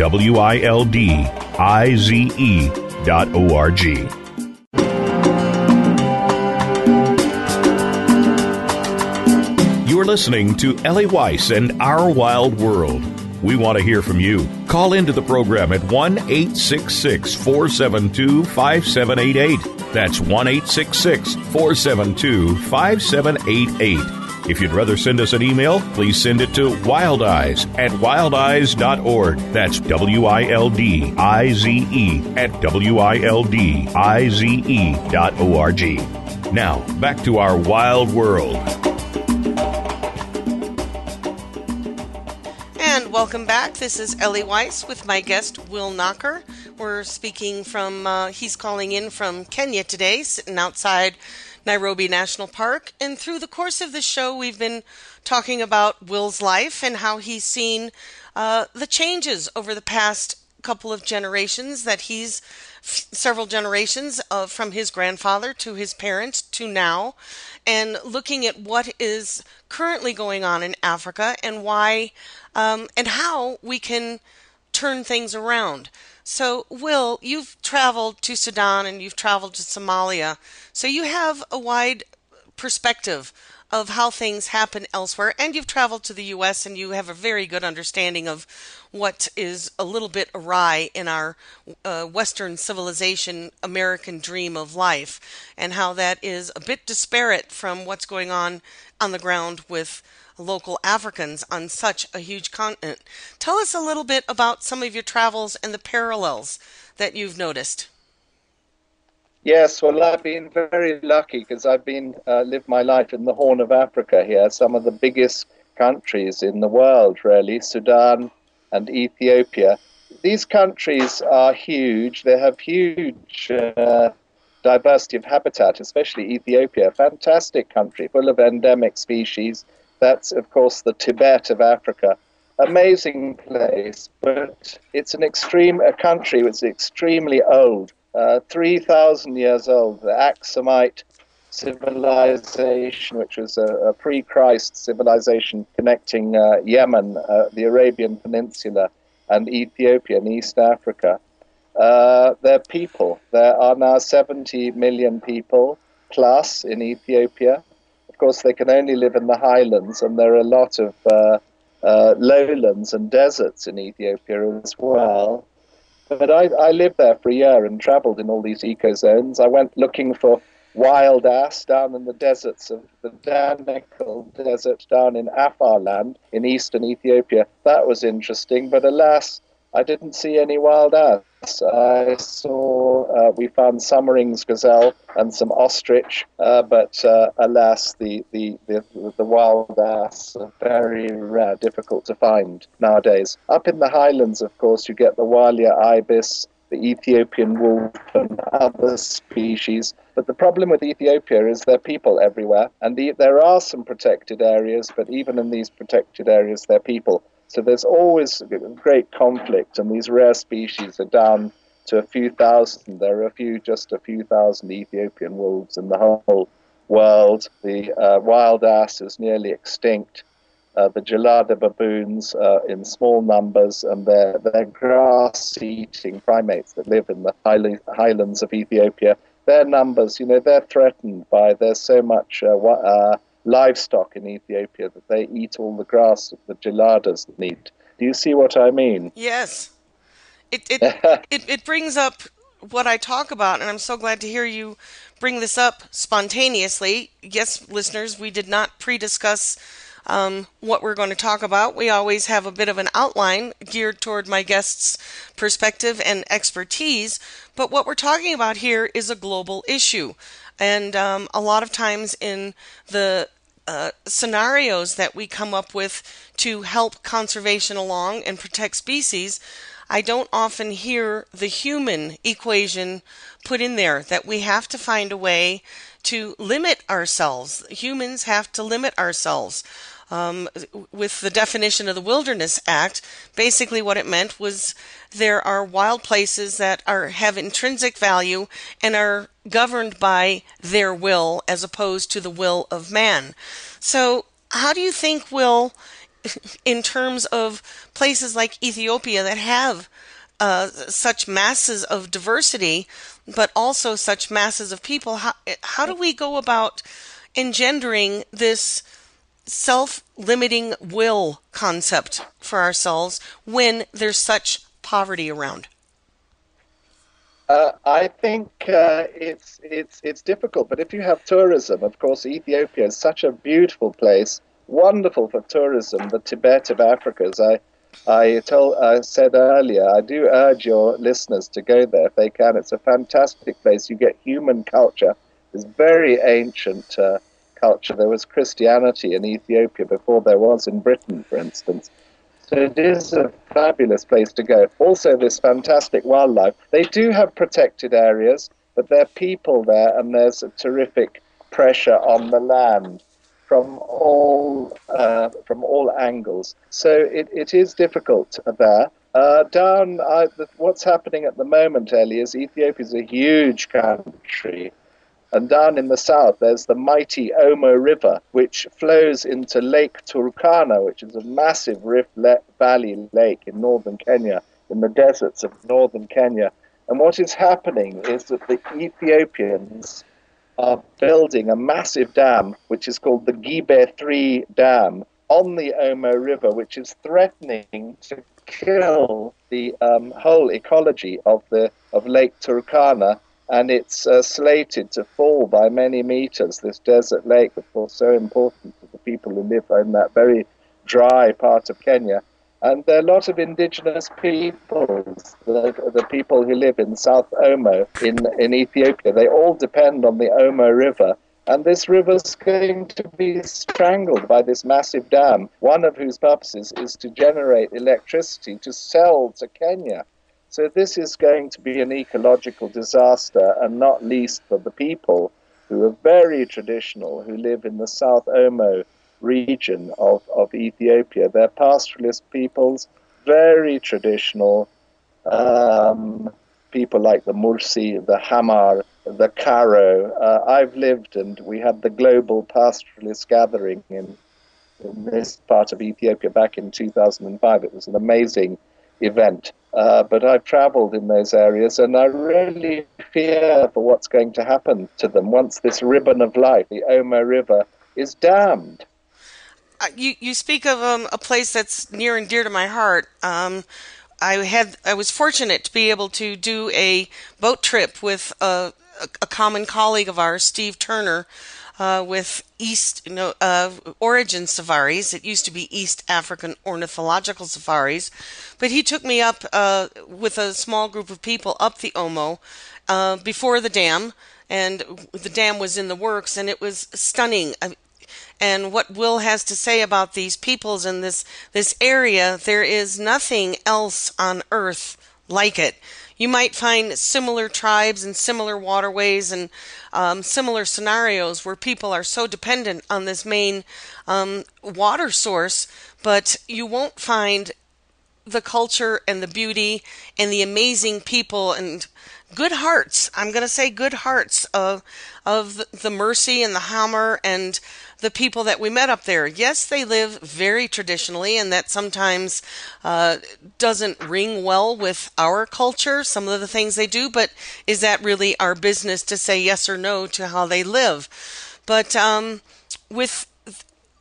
W I L D I Z E dot O R G. You are listening to Ellie Weiss and Our Wild World. We want to hear from you. Call into the program at 1 866 472 5788. That's 1 866 472 5788. If you'd rather send us an email, please send it to wildeyes at wildeyes.org. That's W I L D I Z E at W I L D I Z E dot O R G. Now, back to our wild world. And welcome back. This is Ellie Weiss with my guest, Will Knocker. We're speaking from, uh, he's calling in from Kenya today, sitting outside Nairobi National Park. And through the course of the show, we've been talking about Will's life and how he's seen uh, the changes over the past couple of generations that he's several generations uh, from his grandfather to his parents to now and looking at what is currently going on in Africa and why um, and how we can turn things around. So, Will, you've traveled to Sudan and you've traveled to Somalia, so you have a wide perspective of how things happen elsewhere, and you've traveled to the U.S. and you have a very good understanding of what is a little bit awry in our uh, Western civilization American dream of life, and how that is a bit disparate from what's going on on the ground with local Africans on such a huge continent. Tell us a little bit about some of your travels and the parallels that you've noticed. Yes, well, I've been very lucky because I've been uh, lived my life in the Horn of Africa here, some of the biggest countries in the world, really, Sudan and Ethiopia. These countries are huge. They have huge uh, diversity of habitat, especially Ethiopia, fantastic country full of endemic species that's, of course, the Tibet of Africa. Amazing place, but it's an extreme a country is extremely old, uh, 3,000 years old. The Aksumite civilization, which was a, a pre-Christ civilization connecting uh, Yemen, uh, the Arabian Peninsula, and Ethiopia and East Africa. Uh, their people, there are now 70 million people plus in Ethiopia course, they can only live in the highlands, and there are a lot of uh, uh, lowlands and deserts in Ethiopia as well. But I, I lived there for a year and traveled in all these eco zones. I went looking for wild ass down in the deserts of the Danakil Desert down in Afar land in eastern Ethiopia. That was interesting, but alas, I didn't see any wild ass. I saw, uh, we found Soemmerring's gazelle and some ostrich, uh, but uh, alas, the, the, the, the wild ass are very rare, difficult to find nowadays. Up in the highlands, of course, you get the Walia ibex, the Ethiopian wolf, and other species. But the problem with Ethiopia is there are people everywhere, and the, there are some protected areas, but even in these protected areas, there are people. So there's always great conflict, and these rare species are down to a few thousand. There are a few, just a few thousand Ethiopian wolves in the whole world. The uh, wild ass is nearly extinct. Uh, the gelada baboons uh, in small numbers, and they're, they're grass-eating primates that live in the highlands of Ethiopia. Their numbers, you know, they're threatened by there's so much uh, uh livestock in Ethiopia that they eat all the grass that the geladas need. Do you see what I mean? Yes. It it, <laughs> it it brings up what I talk about, and I'm so glad to hear you bring this up spontaneously. Yes, listeners, we did not pre-discuss um, what we're going to talk about. We always have a bit of an outline geared toward my guest's perspective and expertise, but what we're talking about here is a global issue. And um, a lot of times in the uh, scenarios that we come up with to help conservation along and protect species, I don't often hear the human equation put in there that we have to find a way to limit ourselves. Humans have to limit ourselves um, with the definition of the Wilderness Act, basically what it meant was there are wild places that are have intrinsic value and are governed by their will as opposed to the will of man. So, how do you think will <laughs> in terms of places like Ethiopia that have uh, such masses of diversity, but also such masses of people, how, how do we go about engendering this self limiting will concept for ourselves when there's such poverty around? Uh, I think uh, it's it's it's difficult, but if you have tourism, of course, Ethiopia is such a beautiful place, wonderful for tourism. The Tibet of Africa, as I I told I said earlier, I do urge your listeners to go there if they can. It's a fantastic place. You get human culture. It's very ancient. Uh, culture. There was Christianity in Ethiopia before there was in Britain, for instance. So it is a fabulous place to go. Also, this fantastic wildlife. They do have protected areas, but there are people there, and there's a terrific pressure on the land from all uh, from all angles. So it, it is difficult there. Uh, down, uh, what's happening at the moment, Ellie, is Ethiopia is a huge country. And down in the south, there's the mighty Omo River, which flows into Lake Turkana, which is a massive Rift Valley lake in northern Kenya, in the deserts of northern Kenya. And what is happening is that the Ethiopians are building a massive dam, which is called the Gibe 3 Dam, on the Omo River, which is threatening to kill the um, whole ecology of the of Lake Turkana and it's uh, slated to fall by many meters. This desert lake, of course, so important to the people who live in that very dry part of Kenya. And there are a lot of indigenous peoples, the, the people who live in South Omo in, in Ethiopia. They all depend on the Omo River. And this river's going to be strangled by this massive dam, one of whose purposes is to generate electricity to sell to Kenya. So this is going to be an ecological disaster, and not least for the people who are very traditional, who live in the South Omo region of, of Ethiopia. They're pastoralist peoples, very traditional. Um, people like the Mursi, the Hamar, the Karo. Uh, I've lived and we had the global pastoralist gathering in, in this part of Ethiopia back in 2005. It was an amazing event. Uh, but I've traveled in those areas and I really fear for what's going to happen to them once this ribbon of life, the Omo River, is dammed. Uh, you, you speak of um, a place that's near and dear to my heart. Um, I had I was fortunate to be able to do a boat trip with a, a, a common colleague of ours, Steve Turner, uh, with East, uh, origin safaris. It used to be East African ornithological safaris, but he took me up uh, with a small group of people up the Omo uh, before the dam, and the dam was in the works, and it was stunning. And what Will has to say about these peoples and this this area, there is nothing else on Earth like it you might find similar tribes and similar waterways and um, similar scenarios where people are so dependent on this main um, water source, but you won't find the culture and the beauty and the amazing people and good hearts. I'm going to say good hearts of of the Mursi and the Hamar and the people that we met up there. Yes, they live very traditionally, and that sometimes uh, doesn't ring well with our culture, some of the things they do, but is that really our business to say yes or no to how they live? But um, with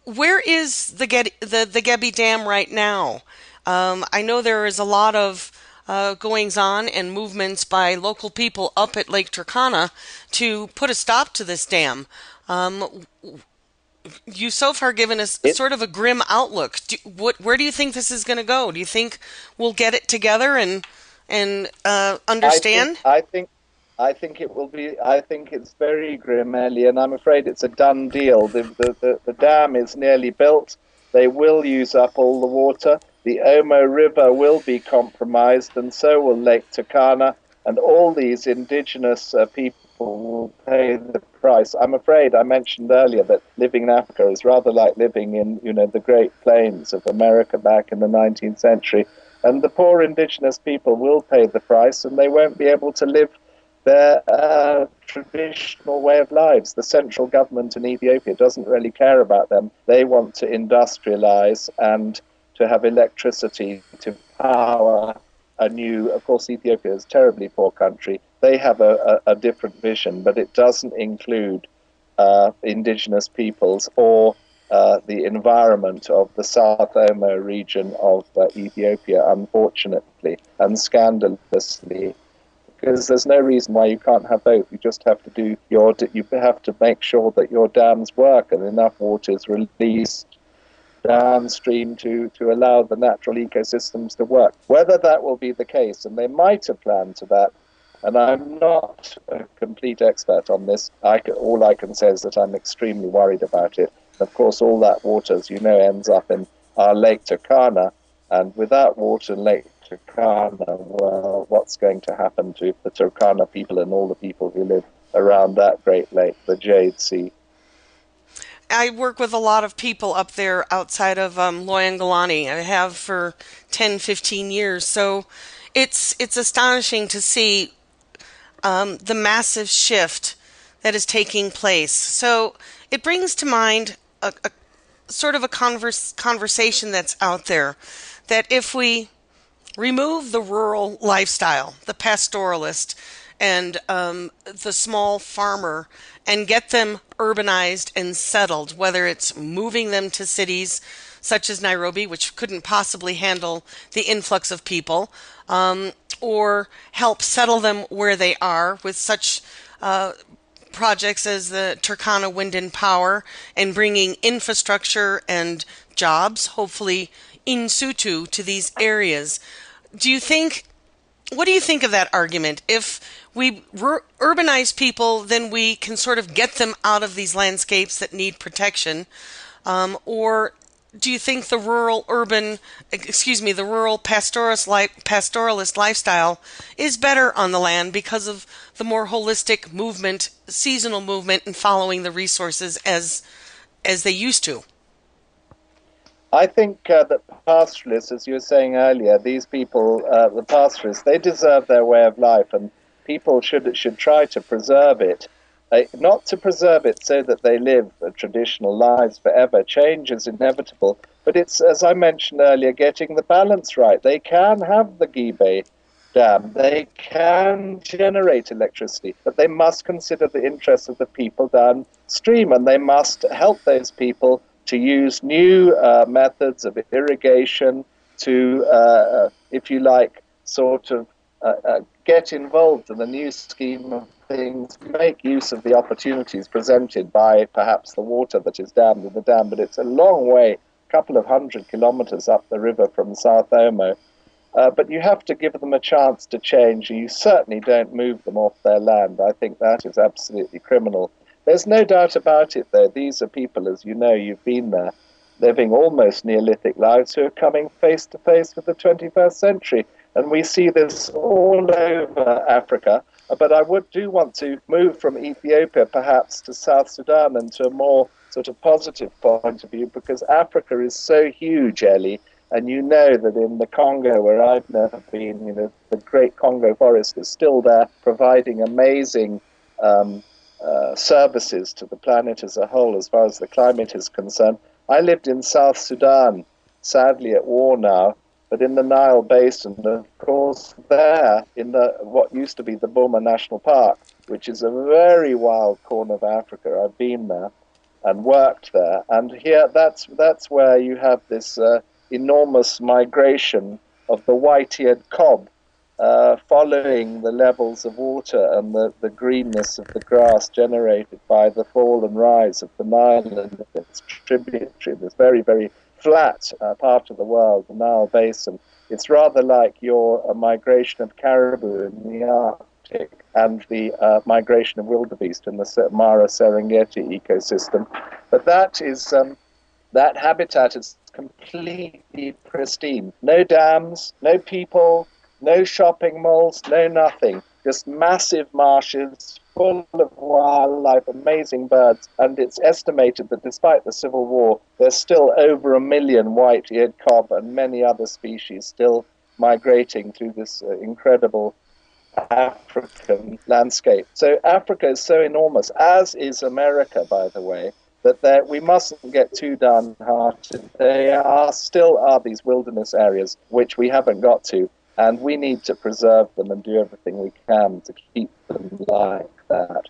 where is the, Get- the, the Gibe Dam right now? Um, I know there is a lot of uh, goings on and movements by local people up at Lake Turkana to put a stop to this dam. Um, you so far given us it, sort of a grim outlook. Do, what, where do you think this is going to go? Do you think we'll get it together and and uh, understand? I think, I think I think it will be. I think it's very grim, Ellie, and I'm afraid it's a done deal. The, the, the, the dam is nearly built. They will use up all the water. The Omo River will be compromised, and so will Lake Turkana, and all these indigenous uh, people will pay the price. I'm afraid I mentioned earlier that living in Africa is rather like living in, you know, the Great Plains of America back in the 19th century. And the poor indigenous people will pay the price, and they won't be able to live their uh, traditional way of lives. The central government in Ethiopia doesn't really care about them. They want to industrialize and to have electricity to power a new, of course, Ethiopia is a terribly poor country, they have a, a, a different vision, but it doesn't include uh, indigenous peoples or uh, the environment of the South Omo region of uh, Ethiopia, unfortunately and scandalously, because there's no reason why you can't have both. You just have to do your, you have to make sure that your dams work and enough water is released downstream to, to allow the natural ecosystems to work. Whether that will be the case, and they might have planned to that, and I'm not a complete expert on this. I all I can say is that I'm extremely worried about it. Of course, all that water, as you know, ends up in our Lake Turkana, and without water in Lake Turkana, well, what's going to happen to the Turkana people and all the people who live around that great lake, the Jade Sea? I work with a lot of people up there outside of um, Loyangalani. I have for 10, 15 years. So it's it's astonishing to see um, the massive shift that is taking place. So it brings to mind a, a sort of a converse, conversation that's out there that if we remove the rural lifestyle, the pastoralist, and um, the small farmer, and get them urbanized and settled, whether it's moving them to cities such as Nairobi, which couldn't possibly handle the influx of people, um, or help settle them where they are with such uh, projects as the Turkana Wind and Power and bringing infrastructure and jobs, hopefully in situ, to these areas. Do you think? What do you think of that argument? If we urbanize people, then we can sort of get them out of these landscapes that need protection. Um, or do you think the rural urban excuse me the rural pastoralist, pastoralist lifestyle is better on the land because of the more holistic movement seasonal movement and following the resources as as they used to? I think uh, that pastoralists, as you were saying earlier, these people, uh, the pastoralists, they deserve their way of life, and people should should try to preserve it uh, not to preserve it so that they live traditional lives forever. Change is inevitable, but it's, as I mentioned earlier, getting the balance right. They can have the Gibe dam, they can generate electricity, but they must consider the interests of the people downstream, and they must help those people to use new uh, methods of irrigation to, uh, uh if you like, sort of uh, uh, get involved in the new scheme of things, make use of the opportunities presented by perhaps the water that is dammed in the dam, but it's a long way, a couple of hundred kilometers up the river from South Omo. Uh, but you have to give them a chance to change, you certainly don't move them off their land. I think that is absolutely criminal. There's no doubt about it, though. These are people, as you know, you've been there, living almost Neolithic lives who are coming face to face with the 21st century. And we see this all over Africa. But I would do want to move from Ethiopia perhaps to South Sudan and to a more sort of positive point of view because Africa is so huge, Ellie. And you know that in the Congo, where I've never been, you know, the great Congo forest is still there, providing amazing um, uh, services to the planet as a whole as far as the climate is concerned. I lived in South Sudan, sadly at war now, but in the Nile Basin, of course, there in the what used to be the Boma National Park, which is a very wild corner of Africa. I've been there and worked there, and here that's that's where you have this uh, enormous migration of the white-eared kob, uh, following the levels of water and the, the greenness of the grass generated by the fall and rise of the Nile and its tributary, this very, very flat uh, part of the world, the Nile Basin. It's rather like your uh, migration of caribou in the Arctic and the uh, migration of wildebeest in the Mara Serengeti ecosystem. But that is um, that habitat is completely pristine. No dams, no people, no shopping malls, no nothing. Just massive marshes full of wildlife, amazing birds, and it's estimated that despite the civil war, there's still over a million white-eared kob and many other species still migrating through this uh, incredible African landscape. So Africa is so enormous, as is America, by the way, that we mustn't get too downhearted. There are still are these wilderness areas which we haven't got to, and we need to preserve them and do everything we can to keep them like that.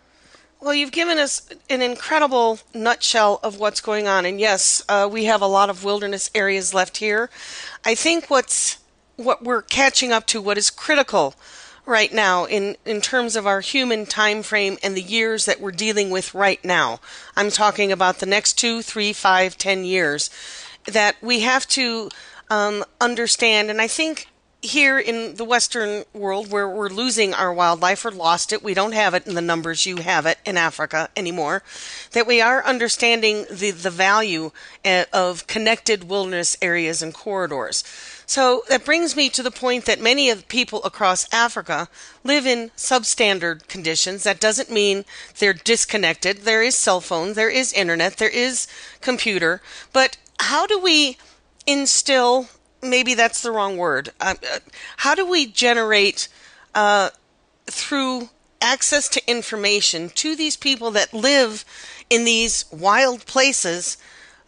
Well, you've given us an incredible nutshell of what's going on, and yes, uh, we have a lot of wilderness areas left here. I think what's what we're catching up to, what is critical right now in, in terms of our human time frame and the years that we're dealing with right now. I'm talking about the next two, three, five, ten years that we have to um, understand. And I think here in the Western world where we're losing our wildlife or lost it, we don't have it in the numbers you have it in Africa anymore, that we are understanding the, the value eh, of connected wilderness areas and corridors. So that brings me to the point that many of the people across Africa live in substandard conditions. That doesn't mean they're disconnected. There is cell phone, there is internet, there is computer. But how do we instill, maybe that's the wrong word, uh, uh, how do we generate uh, through access to information to these people that live in these wild places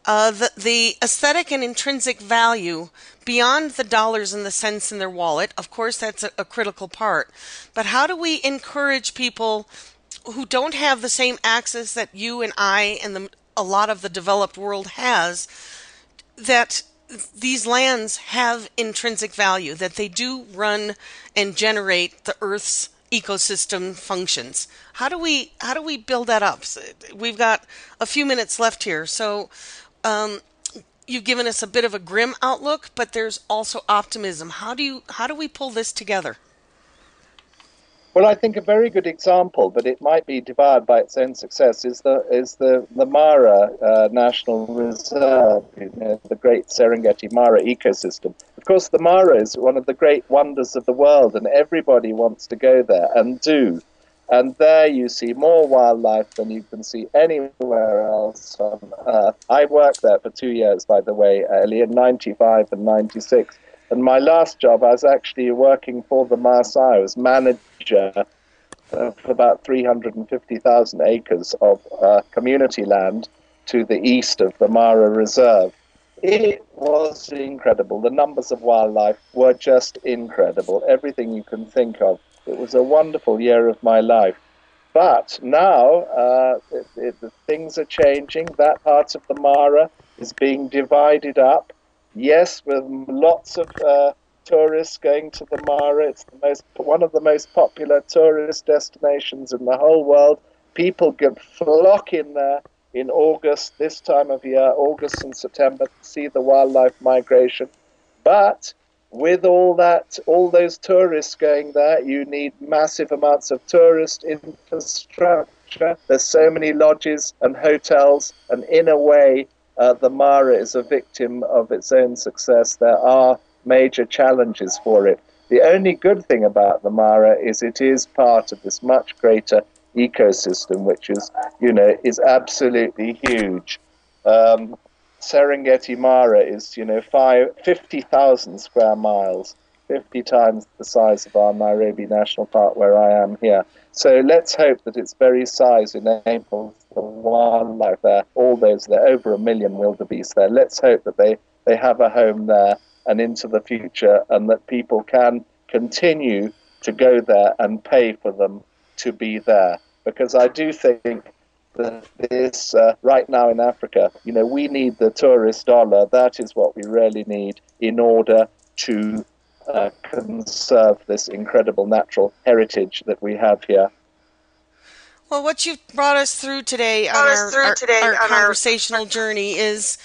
uh, the, the aesthetic and intrinsic value beyond the dollars and the cents in their wallet. Of course, that's a, a critical part. But how do we encourage people who don't have the same access that you and I and the, a lot of the developed world has that these lands have intrinsic value, that they do run and generate the Earth's ecosystem functions. How do we how do we build that up? We've got a few minutes left here, so um, you've given us a bit of a grim outlook, but there's also optimism. How do you how do we pull this together? Well, I think a very good example, but it might be devoured by its own success, is the is the the Mara uh, National Reserve, you know, the great Serengeti Mara ecosystem. Of course, the Mara is one of the great wonders of the world, and everybody wants to go there and do. And there you see more wildlife than you can see anywhere else on Earth. I worked there for two years, by the way, early in 95 and 96. And my last job, I was actually working for the Maasai. I was manager of about 350,000 acres of uh, community land to the east of the Mara Reserve. It was incredible. The numbers of wildlife were just incredible. Everything you can think of it was a wonderful year of my life. But now uh, it, it, things are changing. That part of the Mara is being divided up. Yes, with lots of uh, tourists going to the Mara. It's the most one of the most popular tourist destinations in the whole world. People get flock in there in August, this time of year, August and September, to see the wildlife migration. But with all that, all those tourists going there, you need massive amounts of tourist infrastructure. There's so many lodges and hotels, and in a way, uh, the Mara is a victim of its own success. There are major challenges for it. The only good thing about the Mara is it is part of this much greater ecosystem, which is, you know, is absolutely huge. Um, Serengeti Mara is, you know, five, 50,000 square miles, 50 times the size of our Nairobi National Park where I am here. So let's hope that its very size enables the wildlife there, all those, there over a million wildebeest there. Let's hope that they, they have a home there and into the future and that people can continue to go there and pay for them to be there. Because I do think that this, uh, right now in Africa, you know, we need the tourist dollar. That is what we really need in order to uh, conserve this incredible natural heritage that we have here. Well, what you've brought us through today on our, our, today our on our- conversational journey is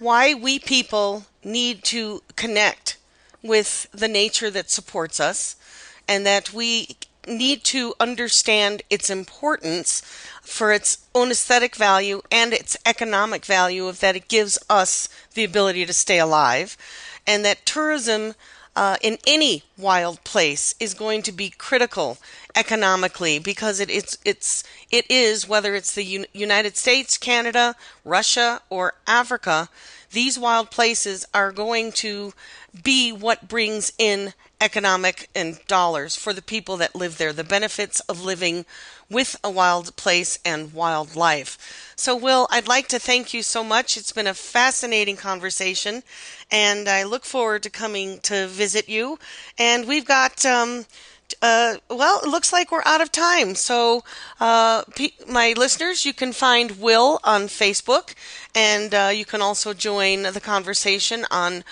why we people need to connect with the nature that supports us and that we need to understand its importance for its own aesthetic value and its economic value of that it gives us the ability to stay alive and that tourism uh, in any wild place is going to be critical economically because it, it's it's it is whether it's the Un- United States, Canada, Russia, or Africa. These wild places are going to be what brings in economic and dollars for the people that live there. The benefits of living with a wild place and wildlife. So, Will, I'd like to thank you so much. It's been a fascinating conversation, and I look forward to coming to visit you. And we've got. Um, uh, well, it looks like we're out of time. So, uh, my listeners, you can find Will on Facebook, and uh, you can also join the conversation on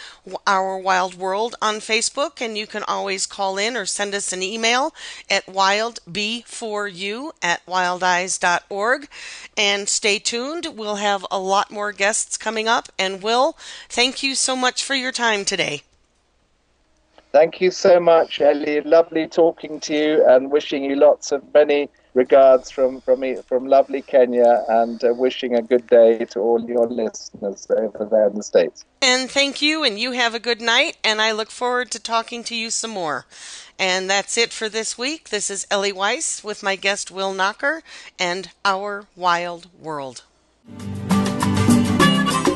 Our Wild World on Facebook. And you can always call in or send us an email at wildb4u at wildeyes.org. And stay tuned. We'll have a lot more guests coming up. And Will, thank you so much for your time today. Thank you so much, Ellie. Lovely talking to you and wishing you lots of many regards from from from lovely Kenya and uh, wishing a good day to all your listeners over there in the States. And thank you, and you have a good night, and I look forward to talking to you some more. And that's it for this week. This is Ellie Weiss with my guest Will Knocker and Our Wild World.